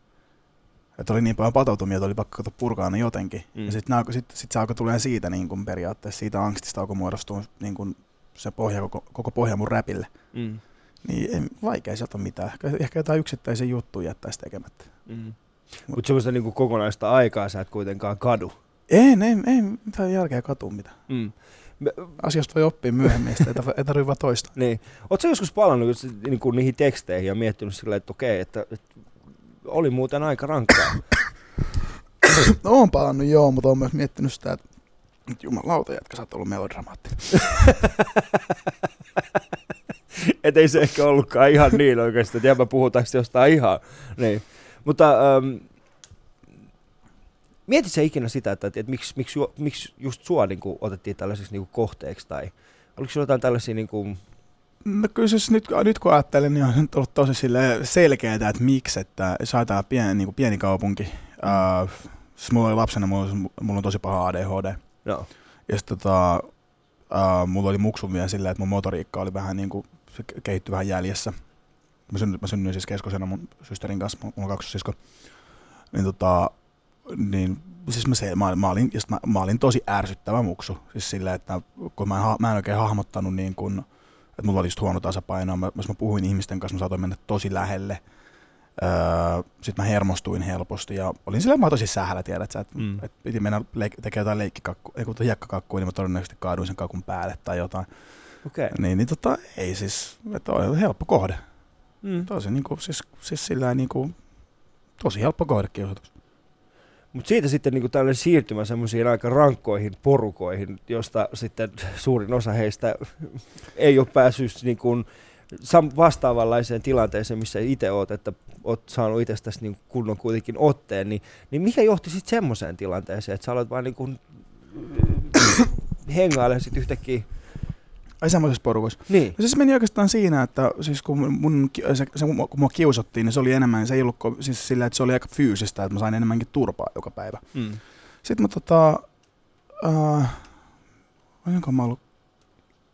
Että oli niin paljon patoutumia, että oli pakko purkaa ne jotenkin. Mm. Ja sitten sit, sit se alkoi tulee siitä niin kuin periaatteessa, siitä angstista alkoi muodostua niin kuin se pohja, koko, koko pohja mun räpille. Mm. Niin ei, vaikea sieltä mitään. Ehkä, ehkä jotain yksittäisiä juttuja jättäisi tekemättä. Mm. Mutta semmoista niin kokonaista aikaa sä et kuitenkaan kadu. Ei, ei, ei mitään järkeä katua mitään. Mm. Asiasta voi oppia myöhemmin, sitä ei, tarv- ei tarvitse vaan toista. niin. Oletko joskus palannut niin kuin niihin teksteihin ja miettinyt sillä, että okei, että, että oli muuten aika rankkaa. No, oon palannut joo, mutta oon myös miettinyt sitä, että nyt jumalauta jätkä, sä oot ollut melodramaattinen. Et ei se ehkä ollutkaan ihan niin oikeasti, että jääpä puhutaanko jostain ihan. Niin. Mutta ähm, mieti se ikinä sitä, että, että, että miksi, miksi, ju- miksi just sua niin kuin, otettiin tällaiseksi niin kuin, kohteeksi, tai oliko sulla jotain tällaisia, niin kuin, No kyllä siis nyt, nyt kun ajattelen, niin on nyt ollut tosi selkeää, että miksi, että ajatellaan pieni, niin kuin pieni kaupunki. Uh, siis mulla oli lapsena, mulla, mulla on tosi paha ADHD. no, Ja sitten tota, uh, mulla oli muksu vielä silleen, että mun motoriikka oli vähän niin kuin, se ke- kehittyi vähän jäljessä. Mä synnyin, mä synnyin siis keskosena mun systerin kanssa, mulla on kaksi sisko. Niin tota, niin siis mä, se, mä, mä, olin, mä, mä, olin tosi ärsyttävä muksu. Siis silleen, että kun mä, en mä en oikein hahmottanut niin kuin, että mulla oli just huono tasapaino. Mä, jos mä puhuin ihmisten kanssa, mä saatoin mennä tosi lähelle. Öö, Sitten mä hermostuin helposti ja olin silleen mä tosi sähälä, tiedät sä, että Mm. et piti mennä leik- tekemään jotain leikkikakku, ei kun hiekkakakkuun, niin mä todennäköisesti kaaduin sen kakun päälle tai jotain. okei. Okay. Niin, niin tota, ei siis, että oli helppo kohde. Mm. Tosi niinku, siis, siis sillä niinku, tosi helppo kohde kiusatus. Mutta siitä sitten niin tällainen siirtymä semmoisiin aika rankkoihin porukoihin, josta sitten suurin osa heistä ei ole päässyt niin kuin vastaavanlaiseen tilanteeseen, missä itse oot, että oot saanut itsestäsi niin kunnon kuitenkin otteen, niin, niin mikä johti sitten semmoiseen tilanteeseen, että sä aloit vaan niin hengailemaan sitten yhtäkkiä. Ai semmoisessa porukoissa. Niin. No siis meni oikeastaan siinä, että siis kun, mun, se, se, kun mua kiusattiin, niin se oli enemmän, se ei ollut siis sillä, että se oli aika fyysistä, että mä sain enemmänkin turpaa joka päivä. Mm. Sitten mä tota, äh, olinko mä ollut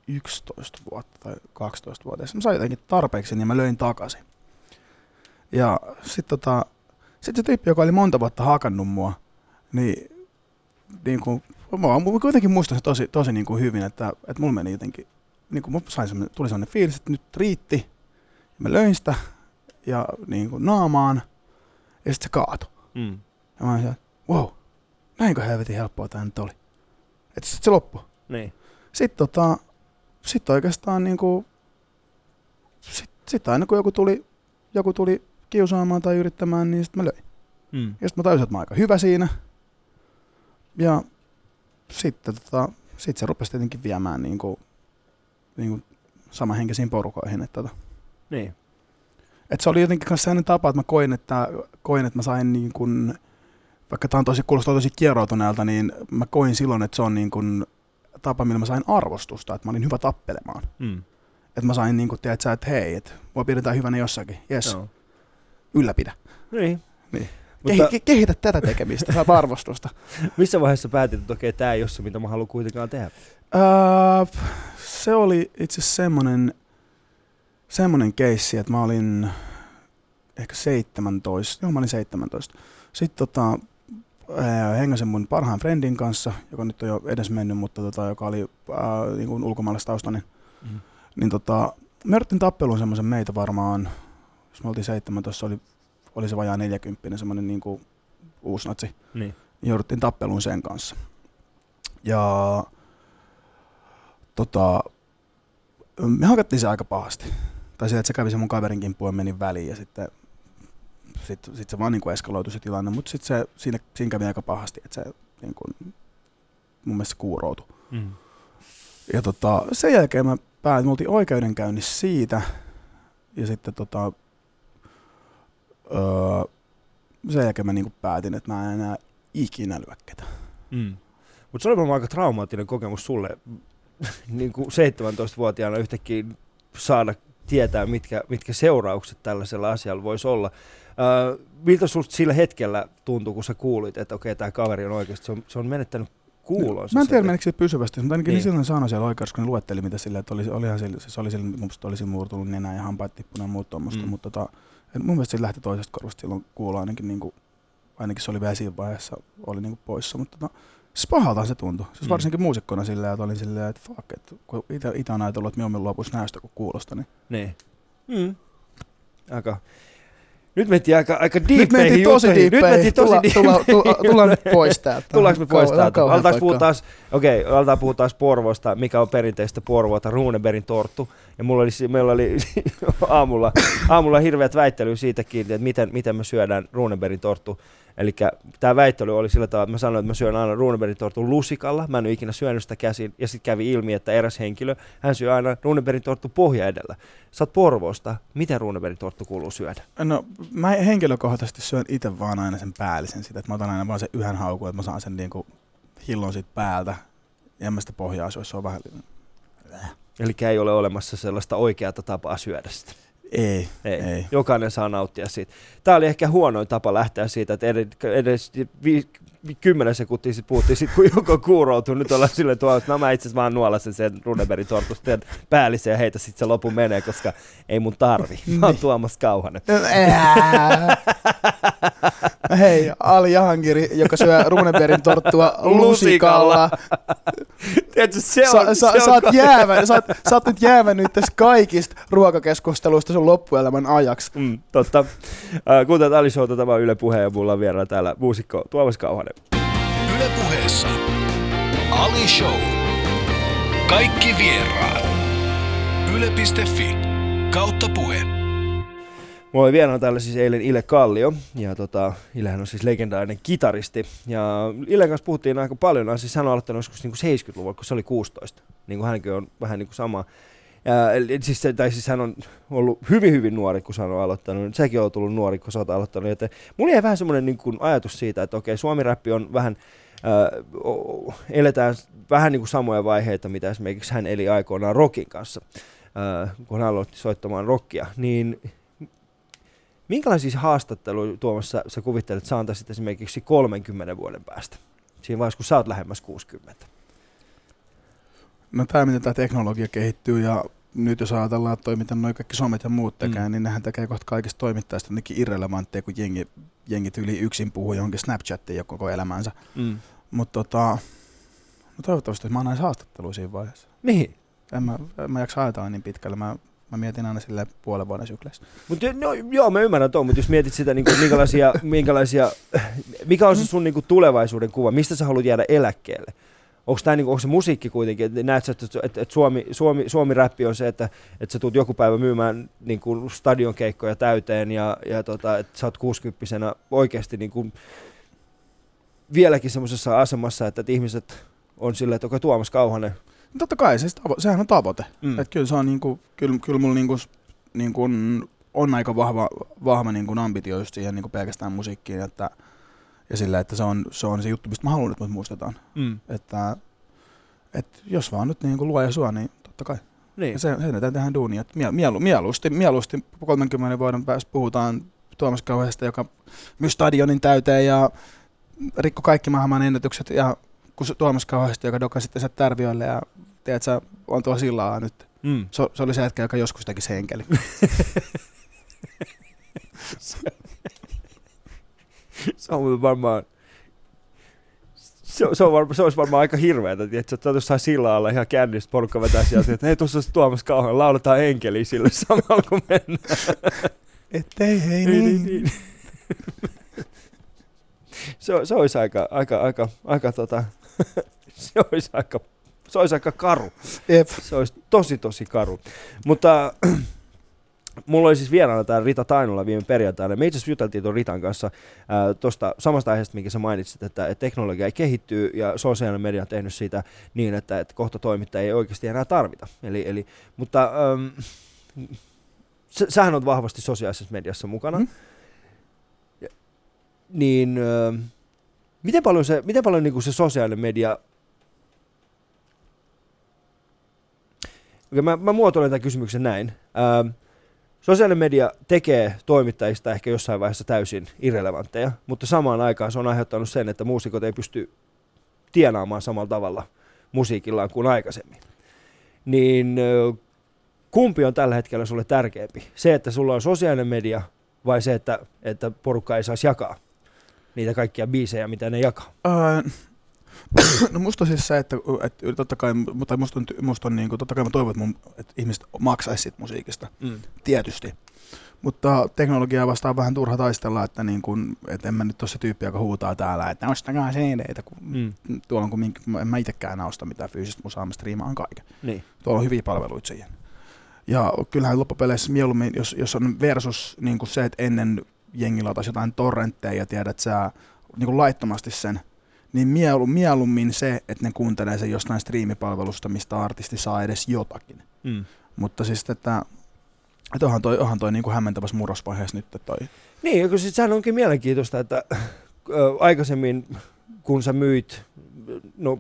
11 vuotta tai 12 vuotta. Mä sain jotenkin tarpeeksi, niin mä löin takaisin. Ja sitten tota, sit se tyyppi, joka oli monta vuotta hakannut mua, niin, niin kuin, mä, mä kuitenkin muistan se tosi, tosi niin kuin hyvin, että, että mulla meni jotenkin, niin kuin, mä sain semmonen, tuli sellainen fiilis, että nyt riitti. Ja mä löin sitä ja niin kuin naamaan ja sitten se kaatui. Mm. Ja mä siellä, wow, näinkö helvetin helppoa tää nyt oli. Että sit se loppui. Niin. Sitten tota, sit oikeastaan niinku, sit, sit aina kun joku tuli, joku tuli kiusaamaan tai yrittämään, niin sitten mä löin. Mm. Ja sitten mä tajusin, että mä oon aika hyvä siinä. Ja sitten tota, sit se rupesi tietenkin viemään niinku, niinku samanhenkisiin porukoihin. Että tota, Niin. et se oli jotenkin kanssa sellainen tapa, että mä koin, että, koin, että mä sain niin kuin, vaikka tämä on tosi, kuulostaa tosi kieroutuneelta, niin mä koin silloin, että se on niin kuin tapa, millä mä sain arvostusta, että mä olin hyvä tappelemaan. Mm. Että mä sain niin kuin, tiedät sä, että hei, että mua pidetään hyvänä jossakin, jes, Joo. ylläpidä. Niin. Niin. Mutta Kehi- kehitä tätä tekemistä, saat arvostusta. missä vaiheessa päätit, että okei, tämä ei ole se, mitä mä haluan kuitenkaan tehdä? Öö, se oli itse asiassa semmonen, semmonen keissi, että mä olin ehkä 17, joo mä olin 17. Sitten tota, ää, hengäsin mun parhaan friendin kanssa, joka nyt on jo edes mennyt, mutta tota, joka oli ää, niin kuin ulkomaalaistaustainen. Mm. Niin tota, me yritin tappeluun semmoisen meitä varmaan, jos me oltiin 17, se oli, oli se vajaa 40, semmoinen niin kuin uusnatsi Niin. jouduttiin tappeluun sen kanssa. Ja tota, me hakattiin se aika pahasti. Tai sillä, että se kävi se mun kaverin kimppuun ja meni väliin ja sitten sit, sit se vaan niin kuin eskaloitui se tilanne, mutta sitten se, siinä, siinä kävi aika pahasti, että se niin kuin, mun mielestä se kuuroutui. Mm. Ja tota, sen jälkeen mä päätin, me oltiin oikeudenkäynnissä siitä. Ja sitten tota, öö, sen jälkeen mä niinku päätin, että mä en enää ikinä lyö ketään. Mm. Mutta se oli varmaan aika traumaattinen kokemus sulle niin kuin 17-vuotiaana yhtäkkiä saada tietää, mitkä, mitkä seuraukset tällaisella asialla voisi olla. Öö, miltä sinusta sillä hetkellä tuntui, kun sä kuulit, että okei, tämä kaveri on oikeasti, se on, se on menettänyt kuulonsa? Mä en tiedä, menikö se pysyvästi, mutta ainakin Niin. niin. silloin sanoi siellä oikeudessa, kun ne luetteli, mitä sillä, että oli, olihan sillä, siis oli sillä, mielestä olisi murtunut nenä ja hampaat tippunut ja muut tuommoista, Mm. mutta tota, mun mielestä se lähti toisesta korvasta silloin kuulla ainakin, niin kuin, ainakin se oli vielä siinä vaiheessa, oli niin kuin poissa, mutta tota, siis pahaltaan se tuntui. Siis Mm. varsinkin muusikkona silleen, että olin silleen, että fuck, että kun itä, itä on ajatellut, että mieluummin luopuisi näöstä kuin kuulosta, niin Niin. Mm. Aika. Nyt mentiin aika, aika Nyt diippeihin mentiin tosi juttuihin. Nyt diippeihin. mentiin tosi Tulla, tulla, tulla, diippeihin. nyt pois täältä. Tullaanko me pois täältä? Aletaan puhua taas, okei, okay, aletaan puhua taas Porvosta, mikä on perinteistä Porvoota, Runebergin torttu. Ja mulla oli, meillä oli aamulla, aamulla hirveät väittelyä siitäkin, että miten, miten me syödään Runebergin torttu. Eli tämä väittely oli sillä tavalla, että mä sanoin, että mä syön aina Runebergin tortun lusikalla. Mä en ole ikinä syönyt sitä käsin. Ja sitten kävi ilmi, että eräs henkilö, hän syö aina Runebergin torttu pohja edellä. Sä oot Porvoosta. Miten Runebergin torttu kuuluu syödä? No, mä henkilökohtaisesti syön itse vaan aina sen päällisen sitä, että mä otan aina vaan sen yhden haukun, että mä saan sen niinku hillon siitä päältä. Ja mä sitä pohjaa syö, se on vähän... Eli ei ole olemassa sellaista oikeaa tapaa syödä sitä. Ei, Ei. ei. Jokainen saa nauttia siitä. Tämä oli ehkä huonoin tapa lähteä siitä, että edes, kymmenen sekuntia sitten puhuttiin, sit, kun joku kuuroutuu, nyt ollaan silleen tuolla, että no mä itse asiassa vaan nuolasen sen Runebergin tortusta ja päällisen ja heitä sitten se lopun menee, koska ei mun tarvi. Mä oon Tuomas Kauhanen. Ää. Hei, Ali Jahangiri, joka syö Runebergin torttua lusikalla. Tiedätkö, se on, sa, se sä, on, oot jäävä, nyt jäävä nyt tästä kaikista ruokakeskusteluista sun loppuelämän ajaksi. Mm, totta. Äh, Kuuntelut Ali Showta, tämä on Yle Puhe ja mulla on vieraana täällä muusikko Tuomas Kauhanen. Puheessa Ali Show. Kaikki vieraat. Yle.fi kautta puhe. Mulla oli vieraana täällä siis eilen Ile Kallio, ja tota, Ilehän on siis legendaarinen kitaristi. Ja Ilen kanssa puhuttiin aika paljon, siis hän on aloittanut joskus niin 70-luvulla, kun se oli 16. Niin kuin hänkin on vähän niin kuin sama. Ja, siis, tai siis hän on ollut hyvin, hyvin nuori, kun hän on aloittanut. Säkin on tullut nuori, kun sä oot aloittanut. Joten mulla jäi vähän semmoinen niin ajatus siitä, että okei, suomi-räppi on vähän, äh, eletään vähän niin kuin samoja vaiheita, mitä esimerkiksi hän eli aikoinaan rockin kanssa, äh, kun hän aloitti soittamaan rockia. Niin Minkälaisia haastatteluja Tuomas sä, kuvittelet, että sä antaisit esimerkiksi 30 vuoden päästä? Siinä vaiheessa, kun sä oot lähemmäs 60. No tämä, miten tämä teknologia kehittyy ja nyt jos ajatellaan, että toi, miten noi kaikki somet ja muut tekee, Mm. niin nehän tekee kohta kaikista toimittajista jotenkin irrelevantteja, kun jengi, jengi tyyli yksin puhuu johonkin Snapchattiin jo koko elämänsä. Mm. Mutta tota, no toivottavasti mä annan haastattelua siinä vaiheessa. Mihin? En mä, en mä jaksa ajatella niin pitkälle. Mä, mä mietin aina sille puolen vuoden sykleissä. Mut, no, joo, mä ymmärrän tuon, mutta jos mietit sitä, niin kuin, minkälaisia, minkälaisia, mikä on se sun niin kuin, tulevaisuuden kuva, mistä sä haluat jäädä eläkkeelle? Onko, tää, niin kuin, onko se musiikki kuitenkin, että näet että, että, että Suomi, Suomi, Suomi-räppi on se, että, että sä tulet joku päivä myymään niin kuin stadionkeikkoja täyteen ja, ja tota, että sä oot 60 oikeasti niin kuin, vieläkin semmoisessa asemassa, että, että ihmiset on silleen, että okei Tuomas Kauhanen. No Totta kai, se tavo- sehän on tavoite. Mm. Et kyllä se on niinku, kyllä, kyllä mulla niinku, niinku on aika vahva, vahva niinku ambitio just siihen niinku pelkästään musiikkiin. Että, ja sillä, että se on, se on se juttu, mistä mä haluan, että mut muistetaan. Mm. Että et jos vaan nyt niinku luo ja sua, niin totta kai. Niin. Ja se, sen eteen tehdään duunia. Et mielu, mieluusti, mieluusti 30 vuoden päästä puhutaan Tuomas Kauheesta, joka myy stadionin täyteen ja rikko kaikki maailman ennätykset. Ja kun Tuomas Kauheesta, joka dokasi sitten Tärviölle ja tiedät, sä, on tuolla sillalla nyt. Mm. Se, se, oli se hetki, joka joskus teki se enkeli. Se on varmaan... Se, se, on varma, se olisi varmaan aika hirveätä, että sä oot jossain sillä alla ihan kännistä porukka vetää sieltä, että hei tuossa olisi Tuomas kauhean, lauletaan enkeliä sille samalla kun mennään. Ettei hei niin. niin, niin. Se, se olisi aika, aika, aika, aika tota, se olisi aika, se olisi aika karu. Jep. Se olisi tosi, tosi karu. Mutta Mulla oli siis vieraana tämä Rita Tainola viime perjantaina. Me itse asiassa juteltiin tuon Ritan kanssa tuosta samasta aiheesta, minkä sä mainitsit, että, että teknologia ei kehittyy ja sosiaalinen media on tehnyt siitä niin, että, että kohta toimittajia ei oikeasti enää tarvita. Eli, eli, mutta ähm, sä, sähän on vahvasti sosiaalisessa mediassa mukana. Mm. Niin äh, miten paljon se, miten paljon niin kuin se sosiaalinen media Okay, mä, mä muotoilen tämän kysymyksen näin. Ähm, Sosiaalinen media tekee toimittajista ehkä jossain vaiheessa täysin irrelevantteja, mutta samaan aikaan se on aiheuttanut sen, että muusikot ei pysty tienaamaan samalla tavalla musiikillaan kuin aikaisemmin. Niin kumpi on tällä hetkellä sulle tärkeämpi? Se, että sulla on sosiaalinen media vai se, että, että porukka ei saisi jakaa niitä kaikkia biisejä, mitä ne jakaa? Uh, No musta siis se, että, että totta kai, mutta musta on, musta on niin kuin, totta kai mä toivon, että, mun, että ihmiset maksaisi siitä musiikista, mm. tietysti. Mutta teknologiaa vastaan vähän turha taistella, että, niin kun, että en mä nyt ole se tyyppi, joka huutaa täällä, että ostakaa cd kun mm. tuolla on kun en mä itsekään osta mitään fyysistä musaa, mä striimaan kaiken. Niin. Tuolla on hyviä palveluita siihen. Ja kyllähän loppupeleissä mieluummin, jos, jos on versus niin kuin se, että ennen jengillä lataisi jotain torrentteja ja tiedät sä niin kuin laittomasti sen – niin mielu, mieluummin se, että ne kuuntelee sen jostain striimipalvelusta, mistä artisti saa edes jotakin. Mm. Mutta siis että, että onhan toi, onhan toi niin kuin hämmentävässä murrosvaiheessa nyt toi. Niin, kun sit sehän onkin mielenkiintoista, että äh, aikaisemmin kun sä myit, no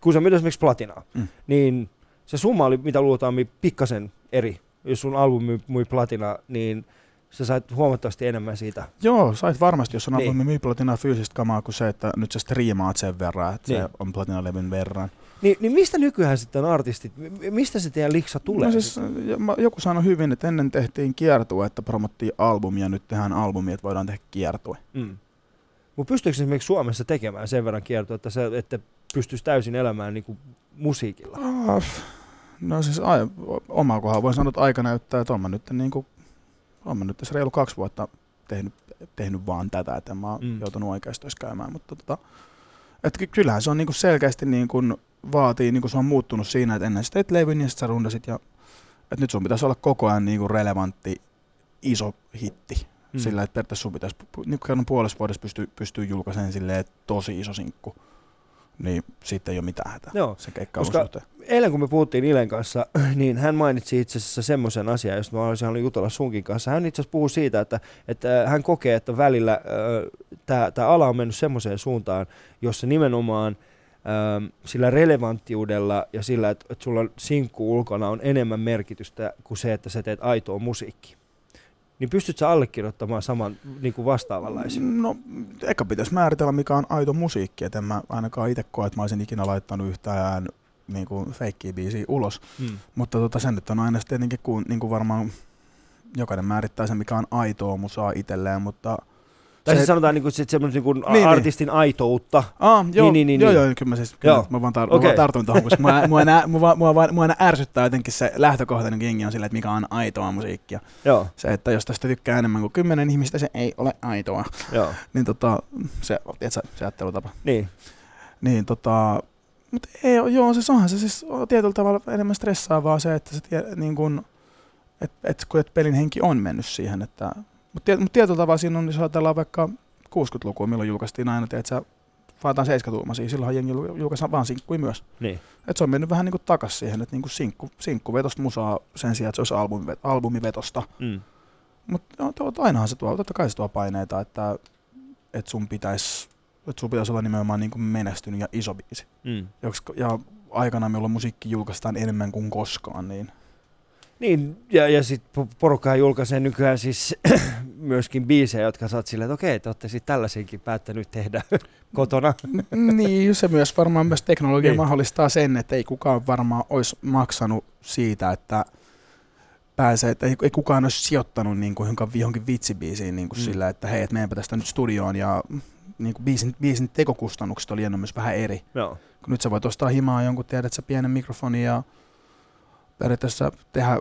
kun sä myit esimerkiksi platinaa, mm. niin se summa oli mitä luultaan pikkasen eri. Jos sun albumi myi platinaa, niin sä sait huomattavasti enemmän siitä. Joo, sait varmasti, jos on niin. albumi myy platinaa fyysistä kamaa kuin se, että nyt sä striimaat sen verran, että niin. se on platinalevyn verran. Niin, niin mistä nykyään sitten artistit, mistä se teidän liksa tulee? No siis, joku sanoi hyvin, että ennen tehtiin kiertue, että promottiin albumia, nyt tehdään albumia, että voidaan tehdä kiertue. Mm. Mutta pystyykö esimerkiksi Suomessa tekemään sen verran kiertue, että, se, että pystyisi täysin elämään niin kuin musiikilla? Ah, no siis ai, oma kohdalla voin sanoa, että aika näyttää, että on mä nyt niin kuin olen mä nyt tässä reilu kaksi vuotta tehnyt, tehnyt vaan tätä, että mä mm. joutunut oikeastaan käymään, mutta tota, että kyllähän se on niinku selkeästi niinku vaatii, niinku se on muuttunut siinä, että ennen sitä teit levyn ja sitten sä rundasit ja että nyt sun pitäisi olla koko ajan niinku relevantti iso hitti. Mm. Sillä, että periaatteessa sun pitäisi niin kerran puolessa vuodessa pystyy, pystyy julkaisemaan silleen tosi iso sinkku niin sitten ei ole mitään hätää Joo, se koska suhteen. eilen kun me puhuttiin Ilen kanssa, niin hän mainitsi itse asiassa semmoisen asian, josta mä olisin halunnut jutella sunkin kanssa. Hän itse asiassa puhuu siitä, että, että hän kokee, että välillä äh, tämä ala on mennyt semmoiseen suuntaan, jossa nimenomaan äh, sillä relevanttiudella ja sillä, että, että sulla sinkku ulkona on enemmän merkitystä kuin se, että sä teet aitoa musiikkia. Niin pystytkö allekirjoittamaan saman niin kuin vastaavanlaisen? No, ehkä pitäisi määritellä, mikä on aito musiikki. Et en mä ainakaan itse koe, että mä olisin ikinä laittanut yhtään niin kuin feikkiä biisiä ulos. Hmm. Mutta tota, sen nyt on aina tietenkin, kun niin kuin varmaan jokainen määrittää sen, mikä on aitoa musaa itselleen, mutta – tai se, siis sanotaan niinku sit semmoinen niinku niin, niin, artistin niin. aitoutta. Ah, joo, niin, niin, niin, joo, niin. joo, kyllä mä siis, kyllä joo. mä vaan, tar- okay. mä vaan tartun tuohon, koska mua, mua, nää, mua, mua, mua, mua ärsyttää jotenkin se lähtökohtainen jengi on sillä, että mikä on aitoa musiikkia. Joo. Se, että jos tästä tykkää enemmän kuin kymmenen ihmistä, se ei ole aitoa. Joo. niin tota, se, tiedätkö, se ajattelutapa. Niin. Niin tota, mutta ei, joo, siis onhan se siis tietyllä tavalla enemmän stressaavaa se, että se tie, niin kun, et, et, et pelin henki on mennyt siihen, että mutta mut tietyllä tavalla siinä on, jos ajatellaan vaikka 60-lukua, milloin julkaistiin aina, että sä vaataan 70-tuumaisia, silloinhan jengi julkaisi vaan sinkkuja myös. Niin. Et se on mennyt vähän niin kuin takas siihen, että niin kuin sinkku, sinkku vetosta musaa sen sijaan, että se olisi albumi, albumivetosta. Mm. Mutta no, ainahan se tuo, totta kai se tuo paineita, että, että sun pitäisi että sun pitäisi olla nimenomaan niin kuin menestynyt ja iso biisi. Mm. Ja aikana, milloin musiikki julkaistaan enemmän kuin koskaan, niin niin, ja, ja sitten porukka julkaisee nykyään siis myöskin biisejä, jotka saat silleen, että okei, te olette sitten tällaisenkin päättänyt tehdä kotona. niin, se myös varmaan myös teknologia niin. mahdollistaa sen, että ei kukaan varmaan olisi maksanut siitä, että pääsee, että ei, ei kukaan olisi sijoittanut niin kuin johonkin, johonkin vitsibiisiin niin kuin mm. sillä, että hei, että meidänpä tästä nyt studioon ja niin kuin biisin, biisin tekokustannukset oli ennen myös vähän eri. Joo. Kun nyt sä voit ostaa himaa jonkun, tiedät sä pienen mikrofonin ja periaatteessa tehdä,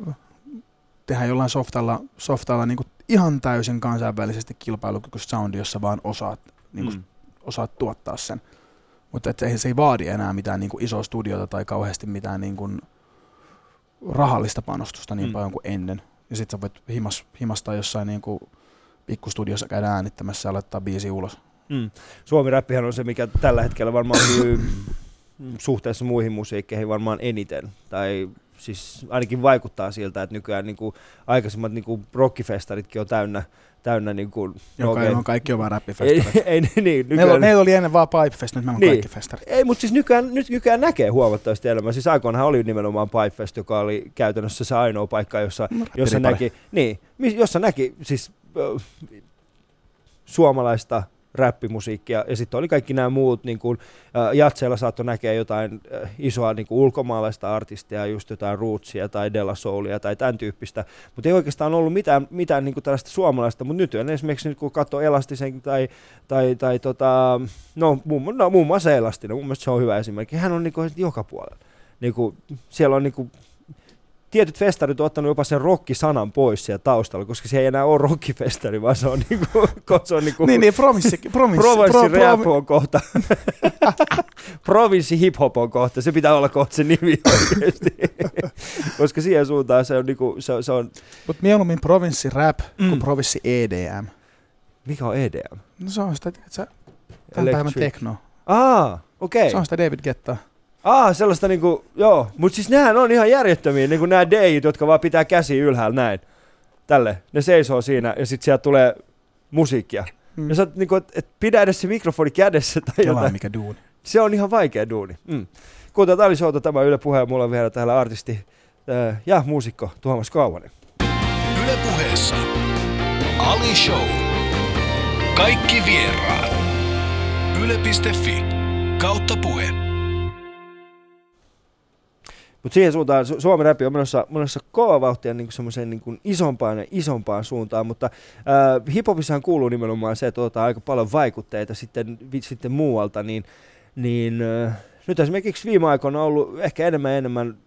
tehdä jollain softalla, softalla niin kuin ihan täysin kansainvälisesti kilpailukykyistä soundi, jossa vaan osaat, niin kuin, mm. osaat tuottaa sen. Mutta se, se ei vaadi enää mitään niin kuin isoa studiota tai kauheasti mitään niin kuin rahallista panostusta niin mm. paljon kuin ennen. Ja sit sä voit himas, himastaa jossain niinku pikkustudiossa käydä äänittämässä ja laittaa biisi ulos. Mm. Suomi-räppihän on se, mikä tällä hetkellä varmaan myy suhteessa muihin musiikkeihin varmaan eniten. Tai siis ainakin vaikuttaa siltä, että nykyään niin kuin aikaisemmat niin kuin rockifestaritkin on täynnä, täynnä niin kuin, Joka on kaikki on vaan ei, räppifestareita. ei, niin, Meillä, nykyään, meillä oli ennen vaan Pipefest, nyt meillä on Niin. kaikki festarit. ei, mutta siis nykyään, nyt nykyään näkee huomattavasti enemmän. Siis aikoinahan oli nimenomaan Pipefest, joka oli käytännössä se ainoa paikka, jossa, No, jossa näki, niin, jossa näki siis ö, suomalaista räppimusiikkia ja sitten oli kaikki nämä muut, niin kuin, ä, Jatseilla saattoi näkeä jotain isoa niin kuin ulkomaalaista artistia, just jotain Rootsia tai Della Soulia tai tämän tyyppistä, mutta ei oikeastaan ollut mitään, mitään niin kuin tällaista suomalaista, mutta nyt esimerkiksi nyt kun katsoo Elastisen tai, tai, tai tota, no, muun, no muun muassa Elastinen, mun mielestä se on hyvä esimerkki, hän on niin kuin joka puolella. Niin kuin, siellä on niin kuin, tietyt festarit on ottanut jopa sen rockisanan pois sieltä taustalla, koska se ei enää ole rockifestari, vaan se on niinku, se on niinku Niin, niin, provinssi, provinssi, provinssi pro- rap pro- on kohta. provinssi hip hop on kohta, se pitää olla kohta se nimi oikeasti. koska siihen suuntaan se on niinku, se, se on, Mut mieluummin provinssi rap Mm. kuin provinssi EDM. mikä on EDM? No se on sitä, tiedätkö, tämän päivän Electric. tekno. Aa, okei. Se on sitä David Gettaa. Aa, sellaista niinku, joo, mut siis nehän on ihan järjettömiä, niinku nämä DJt, jotka vaan pitää käsi ylhäällä näin. Tälle, ne seisoo siinä ja sit sieltä tulee musiikkia. Mm. Ja sä oot niinku, et, et pidä edes se mikrofoni kädessä tai Kelaa jotain. mikä duuni. Se on ihan vaikea duuni. Mm. Kuuntelut Ali Showta, tämä Yle Puhe ja mulla on vielä täällä artisti äh, ja muusikko Tuomas Kauvanen. Yle puheessa Ali Show. Kaikki vieraat. Yle.fi kautta puhe. Mutta siihen suuntaan Su- Suomen räpi on menossa, menossa kova vauhtia niin semmoiseen niin isompaan ja isompaan suuntaan, mutta äh, hiphopissahan kuuluu nimenomaan se, että otetaan aika paljon vaikutteita sitten, vi, sitten muualta, niin, niin äh, nyt esimerkiksi viime aikoina on ollut ehkä enemmän ja enemmän,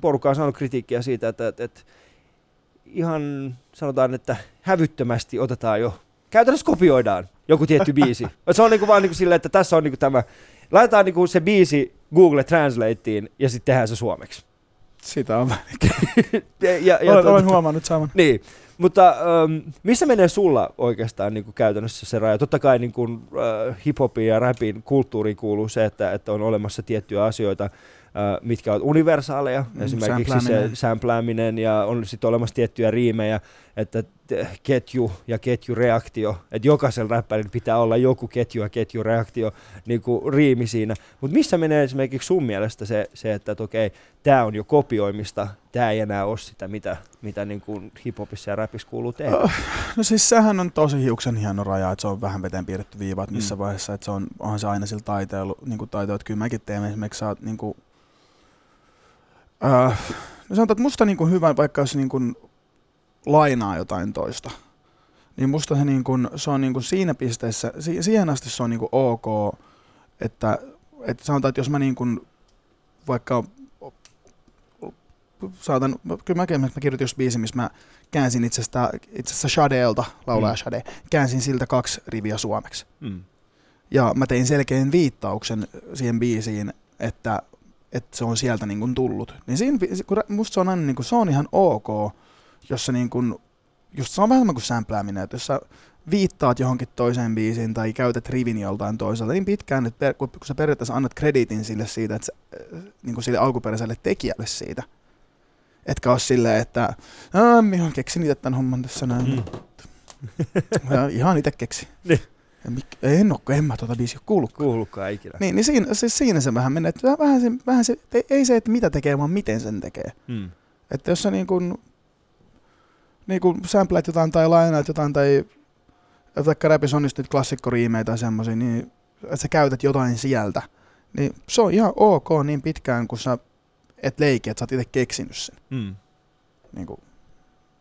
porukka on saanut kritiikkiä siitä, että, että, että ihan sanotaan, että hävyttömästi otetaan jo, käytännössä kopioidaan joku tietty biisi. Se on niinku vaan niinku silleen, että tässä on niinku tämä, laitetaan niinku se biisi Google Translateen ja sitten tehdään se suomeksi. Sitä on. Ja, ja, Olen, tuota- olen huomannut saman. niin, mutta ähm, missä menee sulla oikeastaan niin kuin käytännössä se raja? Totta kai niin kuin, äh, hip-hopin ja rapin kulttuuriin kuuluu se, että, että on olemassa tiettyjä asioita, mitkä ovat universaaleja, Mm, esimerkiksi se sämplääminen ja on sitten olemassa tiettyjä riimejä, että ketju ja ketjureaktio, että jokaisella räppärillä pitää olla joku ketju ja ketjureaktio niin kuin riimi siinä. Mutta missä menee esimerkiksi sun mielestä se, se että, okei, tämä on jo kopioimista, tämä ei enää ole sitä, mitä, mitä niin kuin hiphopissa ja rapissa kuuluu tehdä. Oh, No siis sehän on tosi hiuksen hieno raja, että se on vähän veteen piirretty viiva, että missä Mm. mm. vaiheessa, että se on, onhan se aina sillä taiteella, niin kuin taito, että kyllä mäkin teen esimerkiksi, sä oot niin kuin, äh, no sanotaan, että musta niin kuin hyvä, vaikka jos niin kuin lainaa jotain toista, niin musta se, niin kuin, se on niin kuin siinä pisteessä, si- siihen asti se on niin kuin ok, että, että sanotaan, että jos mä niin kuin, vaikka saatan, kyllä mäkin mä kirjoitin just biisin, missä mä käänsin itse asiassa, itse asiassa Shadeelta, laulaja Mm. Shade, käänsin siltä kaksi riviä suomeksi. Mm. Ja mä tein selkeän viittauksen siihen biisiin, että, että se on sieltä niin kuin tullut. Niin siinä, kun musta se on aina niin kuin, se on ihan ok, jos se niin kuin, just se on vähän kuin sämplääminen, että jos sä viittaat johonkin toiseen biisiin tai käytät rivin joltain toiselta niin pitkään, että per, kun sä periaatteessa annat krediitin sille siitä, että sä, äh, niin kuin sille alkuperäiselle tekijälle siitä. Etkä ole silleen, että "Aa, minä keksin itse tämän homman tässä näin. Mm. Ihan itse keksi. Niin. Mik, en ole, kun en mä tuota biisiä kuullut. Kuulukaan ikinä. Niin, niin siinä, siis siinä se vähän menee. Että vähän se, vähän se, ei- ei se, että mitä tekee, vaan miten sen tekee. Mm. Että jos sä niin kuin, niin kuin samplet jotain tai lainaat jotain tai vaikka rapissa on niitä klassikkoriimejä tai semmoisia, niin että sä käytät jotain sieltä, niin se on ihan ok niin pitkään, kun sä et leiki, että sä oot itse keksinyt sen. Mm. Niin kuin,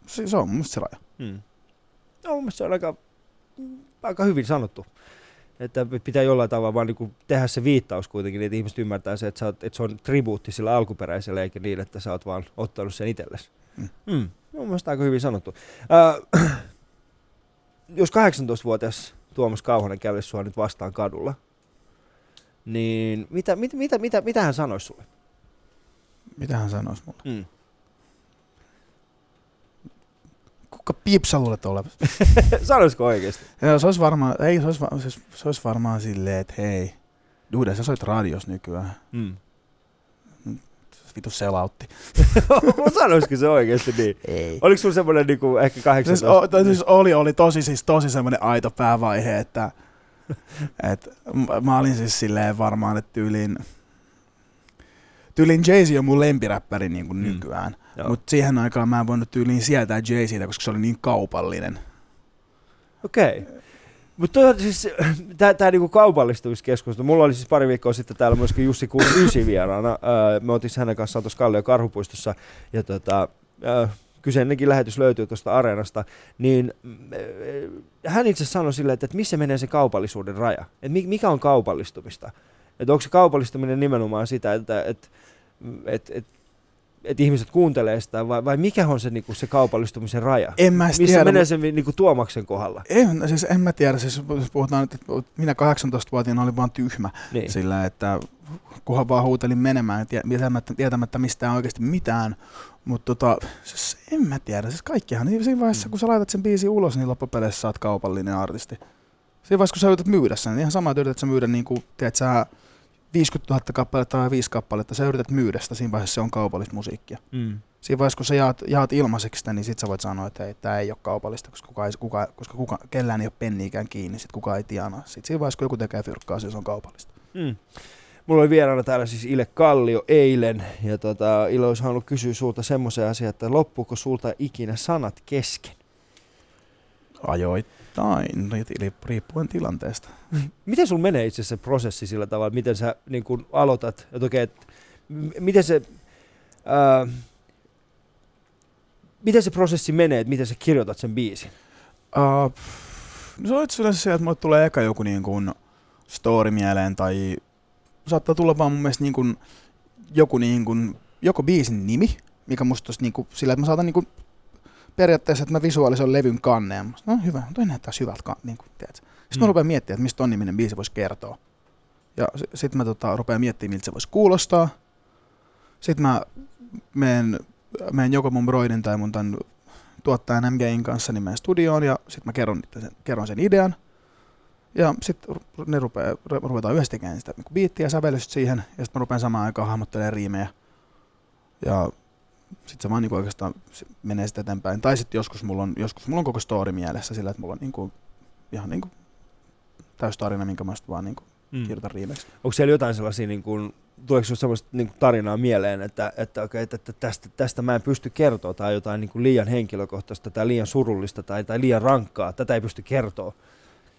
se, se on mun mielestä se raja. Mm. No, mun mielestä se on aika, aika hyvin sanottu. Että pitää jollain tavalla vaan niin tehdä se viittaus kuitenkin, että ihmiset ymmärtää se, että, oot, että se on tribuutti sillä alkuperäisellä, eikä niin, että sä oot vaan ottanut sen itsellesi. Mm. Mm. Mun mielestä aika hyvin sanottu. Äh, jos 18-vuotias Tuomas Kauhanen kävisi sua nyt vastaan kadulla, niin mitä, mit, mitä, mitä, mitä hän sanoisi sulle? Mitä hän sanoisi mulle? Mm. Kuka piipsä luulet olevasi? Sanoisiko oikeesti? Ja se olisi varmaan, ei, se olisi, va- se, se olisi varmaan silleen, että hei, Dude, sä soit radios nykyään. Mm. Vitu selautti. Sanoisiko se oikeesti niin? Ei. Oliko sulla semmoinen niinku ehkä 18? Siis, o, siis oli, oli tosi, siis tosi semmoinen aito päävaihe, että et, mä olin siis silleen varmaan, että tyyliin, tyyliin Jay-Z on mun lempiräppäri niin kuin Mm. nykyään. Mutta siihen aikaan mä en voinut tyyliin sietää Jay-Ztä, koska se oli niin kaupallinen. Okei. Okay. Mutta siis, tää niinku kaupallistumiskeskustelu. Mulla oli siis pari viikkoa sitten täällä myöskin Jussi Kuun ysi vieraana. Öö, me otin hänen kanssaan tuossa Kallio Karhupuistossa. Ja tota, öö, kyseinenkin lähetys löytyy tuosta areenasta. Niin öö, hän itse sanoi silleen, että, että missä menee se kaupallisuuden raja. Et mi- mikä on kaupallistumista? Että onko se kaupallistuminen nimenomaan sitä, että, että, että, että, että ihmiset kuuntelee sitä, vai, vai mikä on se, niinku, se kaupallistumisen raja? En mä Missä tiedä, menee se niinku, Tuomaksen kohdalla? En, siis en mä tiedä, siis jos puhutaan nyt, että minä 18-vuotiaana olin vaan tyhmä Niin. sillä, että kunhan vaan huutelin menemään tie- tietämättä, tietämättä mistään oikeasti mitään. Mutta tota, siis en mä tiedä, siis kaikkihan niin siinä vaiheessa, Mm. kun sä laitat sen biisin ulos, niin loppupeleissä sä oot kaupallinen artisti. Siinä vaiheessa, kun sä yrität myydä sen, niin ihan sama, että yrität sä myydä niin kuin, tiedät sä, 50 000 kappaletta tai 5 kappaletta, sä yrität myydä sitä, siinä vaiheessa se on kaupallista musiikkia. Mm. Siinä vaiheessa, kun sä jaat, jaat ilmaiseksi sitä, niin sit sä voit sanoa, että tämä ei ole kaupallista, koska, kuka ei, kuka, koska kuka, kellään ei ole penniikään kiinni, sit kuka ei tienaa. Sitten siinä vaiheessa, kun joku tekee fyrkkaa, se on kaupallista. Mm. Mulla oli vieraana täällä siis Ile Kallio eilen, ja tota, Ile olisi halunnut kysyä sulta semmoisen asian, että loppuuko sulta ikinä sanat kesken? Ajoittain, ri- riippuen tilanteesta. Miten sulla menee itse se prosessi sillä tavalla, miten sä niin kun aloitat, että okei, et, m- miten se, ää, miten se prosessi menee, että miten sä kirjoitat sen biisin? Uh, no se on itse asiassa se, että mulle tulee eka joku niin kuin story mieleen tai saattaa tulla vaan mun mielestä niin kuin joku niin kuin, joko biisin nimi, mikä musta olisi niin kuin sillä, että mä saatan niin kuin periaatteessa, että mä visualisoin levyn kanneen. Musta, No hyvä, toi näyttää hyvältä. Niin kuin. Sitten Mm. mä rupean miettimään, että mistä ton niminen biisi voisi kertoa. Ja sitten mä tota, rupean miettimään, miltä se voisi kuulostaa. Sitten mä menen, menen joko mun broidin tai mun tämän tuottajan MGin kanssa niin menen studioon ja sitten mä kerron, sen, kerron sen idean. Ja sitten ne rupeaa, ru- ruvetaan yhdessä tekemään sitä niin biittiä ja sävellystä siihen. Ja sitten mä rupean samaan aikaan hahmottelemaan riimejä. Ja sitten se vaan niin oikeastaan se menee sitten eteenpäin. Tai sitten joskus mulla on, joskus mulla on koko story mielessä sillä, että mulla on niin kuin, ihan niin kuin täys tarina, minkä mä sitten vaan niin kuin Mm. kirjoitan riimeksi. Onko siellä jotain sellaisia, niin kuin, tuleeko sinulle sellaista niin kuin tarinaa mieleen, että, että, okay, että, että tästä, tästä mä en pysty kertoa, tai jotain niin kuin liian henkilökohtaista, tai liian surullista, tai, tai liian rankkaa, tätä ei pysty kertoa.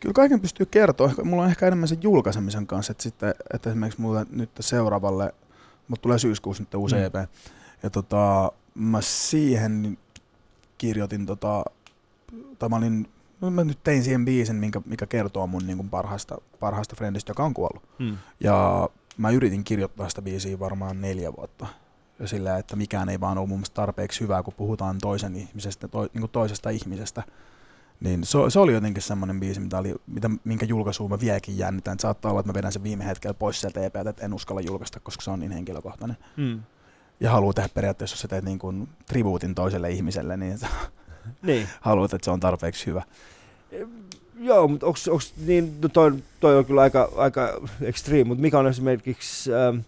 Kyllä kaiken pystyy kertoa. Ehkä- Mulla on ehkä enemmän sen julkaisemisen kanssa, että, sitten, että esimerkiksi mulle nyt seuraavalle, mutta tulee syyskuussa nyt uusi mm. EP, ja tota, mä siihen kirjoitin, tota, tai mä olin, no mä nyt tein siihen biisin, minkä, mikä kertoo mun niin kuin parhaasta, parhaasta friendistä, joka on kuollut. Mm. Ja mä yritin kirjoittaa sitä biisiä varmaan neljä vuotta. Ja sillä, että mikään ei vaan ole mun mielestä tarpeeksi hyvää, kun puhutaan toisen ihmisestä, to, niin kuin toisesta ihmisestä. Niin se, se oli jotenkin semmoinen biisi, mitä oli, mitä, minkä julkaisuun mä vieläkin jännitän. Et saattaa olla, että mä vedän sen viime hetkellä pois sieltä EPältä, että en uskalla julkaista, koska se on niin henkilökohtainen. Mm. Ja haluaa tehdä periaatteessa, jos sä teet niin kuin tribuutin toiselle ihmiselle, niin Niin. haluat, että se on tarpeeksi hyvä. Joo, mutta onks, onks, niin, no toi, toi on kyllä aika, aika extreme, mutta mikä on esimerkiksi, ähm,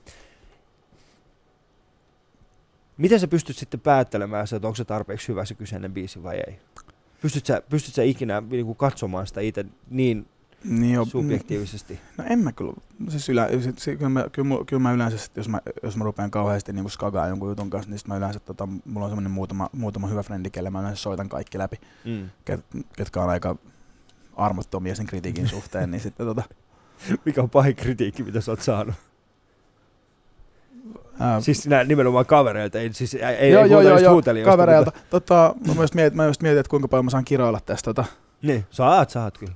miten sä pystyt sitten päättelemään että onko se tarpeeksi hyvä se kyseinen biisi vai ei? Pystyt sä, pystyt sä ikinä niin kuin katsomaan sitä itse niin Niin jo, subjektiivisesti? No en mä kyllä. Siis ylä, se, se, kyllä, mä, kyllä, mä, kyllä mä yleensä, sit, jos mä, jos mä rupean kauheasti niin skagaa jonkun jutun kanssa, niin sit mä yleensä, tota, mulla on semmoinen muutama, muutama hyvä frendi, kelle mä yleensä soitan kaikki läpi, Mm. ket, ketkä on aika armottomia sen kritiikin suhteen, niin sitten tota, Mikä on pahin kritiikki, mitä sä oot saanut? ää, Siis nää nimenomaan kavereilta, ei, siis, ei, ei joo, joo, puhuta joo, just joo, huutelijoista, kavereilta. Tota, mä, myös mietin, mä just mietin, että kuinka paljon mä saan kiroilla tästä. Tota. Mutta, niin, saat, saat kyllä.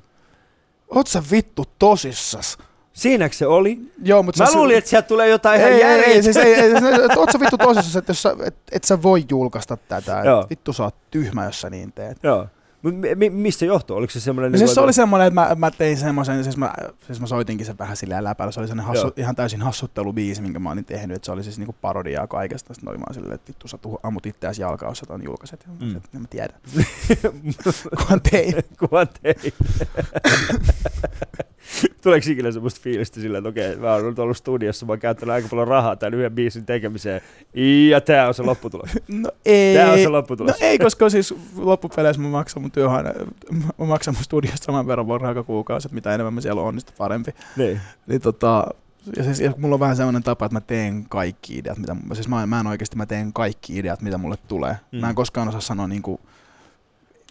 Oot sä vittu tosissas? Siinäkö se oli? Joo, mutta Mä luulin, että sieltä tulee jotain ihan ei, ei, ei, järjetöntä. siis ei, ei, siis, oot sä vittu tosissas, että jos sä, et, et sä voi julkaista tätä, Joo. vittu sä oot tyhmä, jos sä niin teet. Joo. Mistä se johtuu? Oliko se semmoinen... No siis se oli semmoinen, että mä, mä tein semmoisen, siis mä, siis mä soitinkin sen vähän silleen läpällä. Se oli semmoinen hassu, ihan täysin hassuttelubiisi, minkä mä olin tehnyt. Että se oli siis niinku parodiaa kaikesta. Sitten oli vaan silleen, että vittu sä tuhu, ammut itseäsi jalkaa, jos sä ton julkaiset. Ja Mm. mm. mä tiedän. Kunhan tein. Kuva tein. Tuleeko ikinä semmoista fiilistä sillä, että okei, mä oon nyt ollut studiossa, mä oon käyttänyt aika paljon rahaa tämän yhden biisin tekemiseen, ja tää on se lopputulos. No ei. Tää on se No lopputulos. ei, koska siis loppupeleissä mä maksan mun työhön, mä maksan mun studiosta saman verran vuoroa joka kuukausi, että mitä enemmän mä siellä onnistu parempi. Niin. Niin tota, ja siis ja mulla on vähän sellainen tapa, että mä teen kaikki ideat, mitä, siis mä, mä en oikeasti, mä teen kaikki ideat, mitä mulle tulee. Mm. Mm. Mä en koskaan osaa sanoa niinku,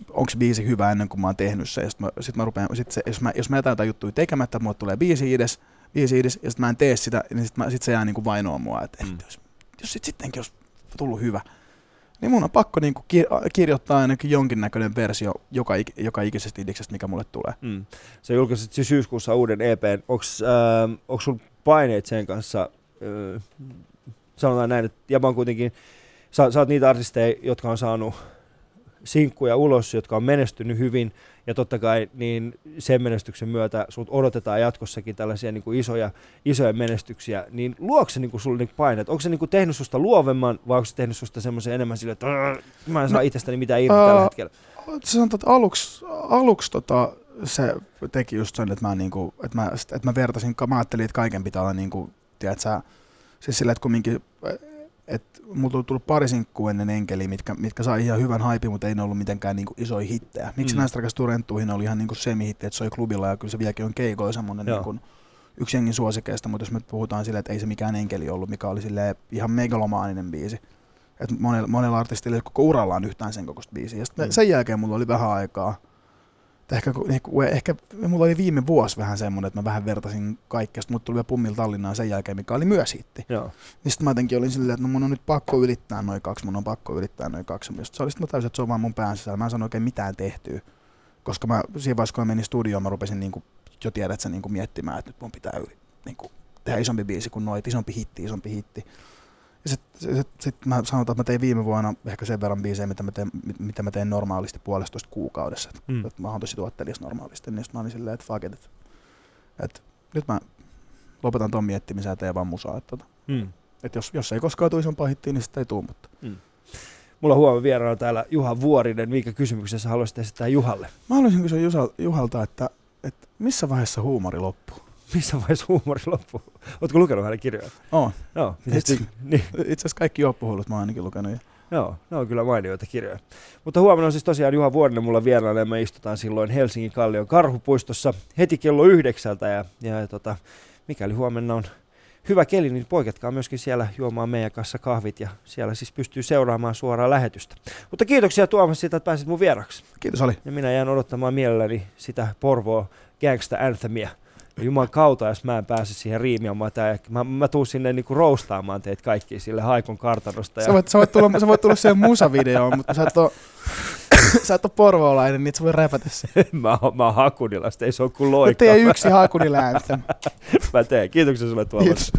onko biisi hyvä ennen kuin mä oon tehnyt se. Ja sit mä, sit mä rupean, sit se, jos, mä, jos mä jätän jotain juttuja tekemättä, mulle tulee biisi ides, biisi ides, ja sit mä en tee sitä, niin sit, mä, sit se jää niinku vainoa mua, että Mm. mm. jos, jos sit sittenkin olisi tullut hyvä. Niin mun on pakko niinku ki- kirjoittaa ainakin jonkinnäköinen versio joka, ik- joka ikisestä idiksestä, mikä mulle tulee. Mm. Sä julkaisit siis syyskuussa uuden EPn. Onks, äh, onks sun paineet sen kanssa, äh, sanotaan näin, että Jaba on kuitenkin, sä, sä oot niitä artisteja, jotka on saanut sinkkuja ulos, jotka on menestynyt hyvin, ja totta kai niin sen menestyksen myötä sut odotetaan jatkossakin tällaisia niin kuin isoja, isoja menestyksiä, niin luokse se niin kuin sulle niin paineet? Onko se niin kuin tehnyt susta luovemman, vai onko se tehnyt susta semmoisen enemmän sille, että "Arr, mä en saa No, itsestäni mitään irti ää, tällä hetkellä? Sanoit, että aluksi, aluksi tota, se teki just sen, että mä, niinku, että mä, että mä vertasin, mä ajattelin, että kaiken pitää olla niinku, tiedät sä, siis sillä, että kumminkin, että mulla on tullut pari sinkkua ennen enkeliä, mitkä, mitkä sai ihan hyvän haipin, mutta ei ne ollut mitenkään niinku isoja hittejä. Miksi Mm. näistä rakastuu renttuihin oli ihan niinku semi-hitti, että soi klubilla ja kyllä se vieläkin on keikoilla semmoinen niinku, yksi jengin suosikeista, mutta jos me puhutaan silleen, että ei se mikään enkeli ollut, mikä oli silleen ihan megalomaaninen biisi. Et monella, monella artistilla ei koko uralla on yhtään sen kokoista biisiä. Ja mm. sen jälkeen mulla oli vähän aikaa. Ehkä, ku- niinku, ehkä mulla oli viime vuosi vähän semmoinen, että mä vähän vertasin kaikkea. Sitten mulla tuli vielä Pummilla Tallinnaan sen jälkeen, mikä oli myös hitti. Joo. Niin sitten mä jotenkin olin silleen, että no mun on nyt pakko ylittää noin kaksi, mun on pakko ylittää noin kaksi. Ja sit se oli sitten mä täysin, että se on vaan mun pään sisällä. Mä en sano oikein mitään tehtyä. Koska mä siinä vaiheessa, kun mä menin studioon, mä rupesin niinku, jo tiedät sä niinku miettimään, että nyt mun pitää yli, niinku, tehdä isompi biisi kuin noit, isompi hitti, isompi hitti. Ja sitten sit, sit mä sanotaan, että mä tein viime vuonna ehkä sen verran biisejä, mitä mä teen, mit- mitä mä teen normaalisti puolestoista kuukaudessa. Et, Mm. mm. mä oon tosi tuottelias normaalisti, niin sit mä olin silleen, että fuck it, että, että nyt mä lopetan ton miettimisen ja teen vaan musaa. Että, tota, Mm. että jos, jos ei koskaan tule isompaa hittiä, niin sitten ei tule, mutta Mulla on huomenna vieraana täällä Juha Vuorinen. Minkä kysymyksen sä haluaisit esittää Juhalle? mä haluaisin kysyä Juhalta, että, että missä vaiheessa huumori loppuu? Missä vaiheessa huumori loppuu? Ootko lukenut hänen kirjoja? On. Joo. miten Itse- niin, Itse asiassa kaikki juoppuhullut mä oon ainakin lukenut. Joo, ne on kyllä mainioita kirjoja. Mutta huomenna on siis tosiaan Juha Vuorinen mulla vieraana ja me istutaan silloin Helsingin Kallion karhupuistossa heti kello yhdeksältä ja, ja tota, mikäli huomenna on hyvä keli, niin poiketkaa myöskin siellä juomaan meidän kanssa kahvit ja siellä siis pystyy seuraamaan suoraan lähetystä. Mutta kiitoksia Tuomas siitä, että pääsit mun vieraksi. Kiitos Ali. Ja minä jään odottamaan mielelläni sitä Porvoa Gangsta Anthemia. Juman kautta, jos mä en pääse siihen riimiamaan, tää, mä, mä tuun sinne niinku roustaamaan teitä kaikki sille Haikon kartanosta. Ja Sä voit, sä voit tulla, sä voit tulla siihen musavideoon, mutta sä et oo, sä et oo porvoolainen, niin sä voi räpätä sen. mä, oon, mä oon Hakunilasta, ei se ole kuin loikka. teidän yksi hakunilääntö. Mä teen. Kiitoksia sulle Tuomas. Kiitos.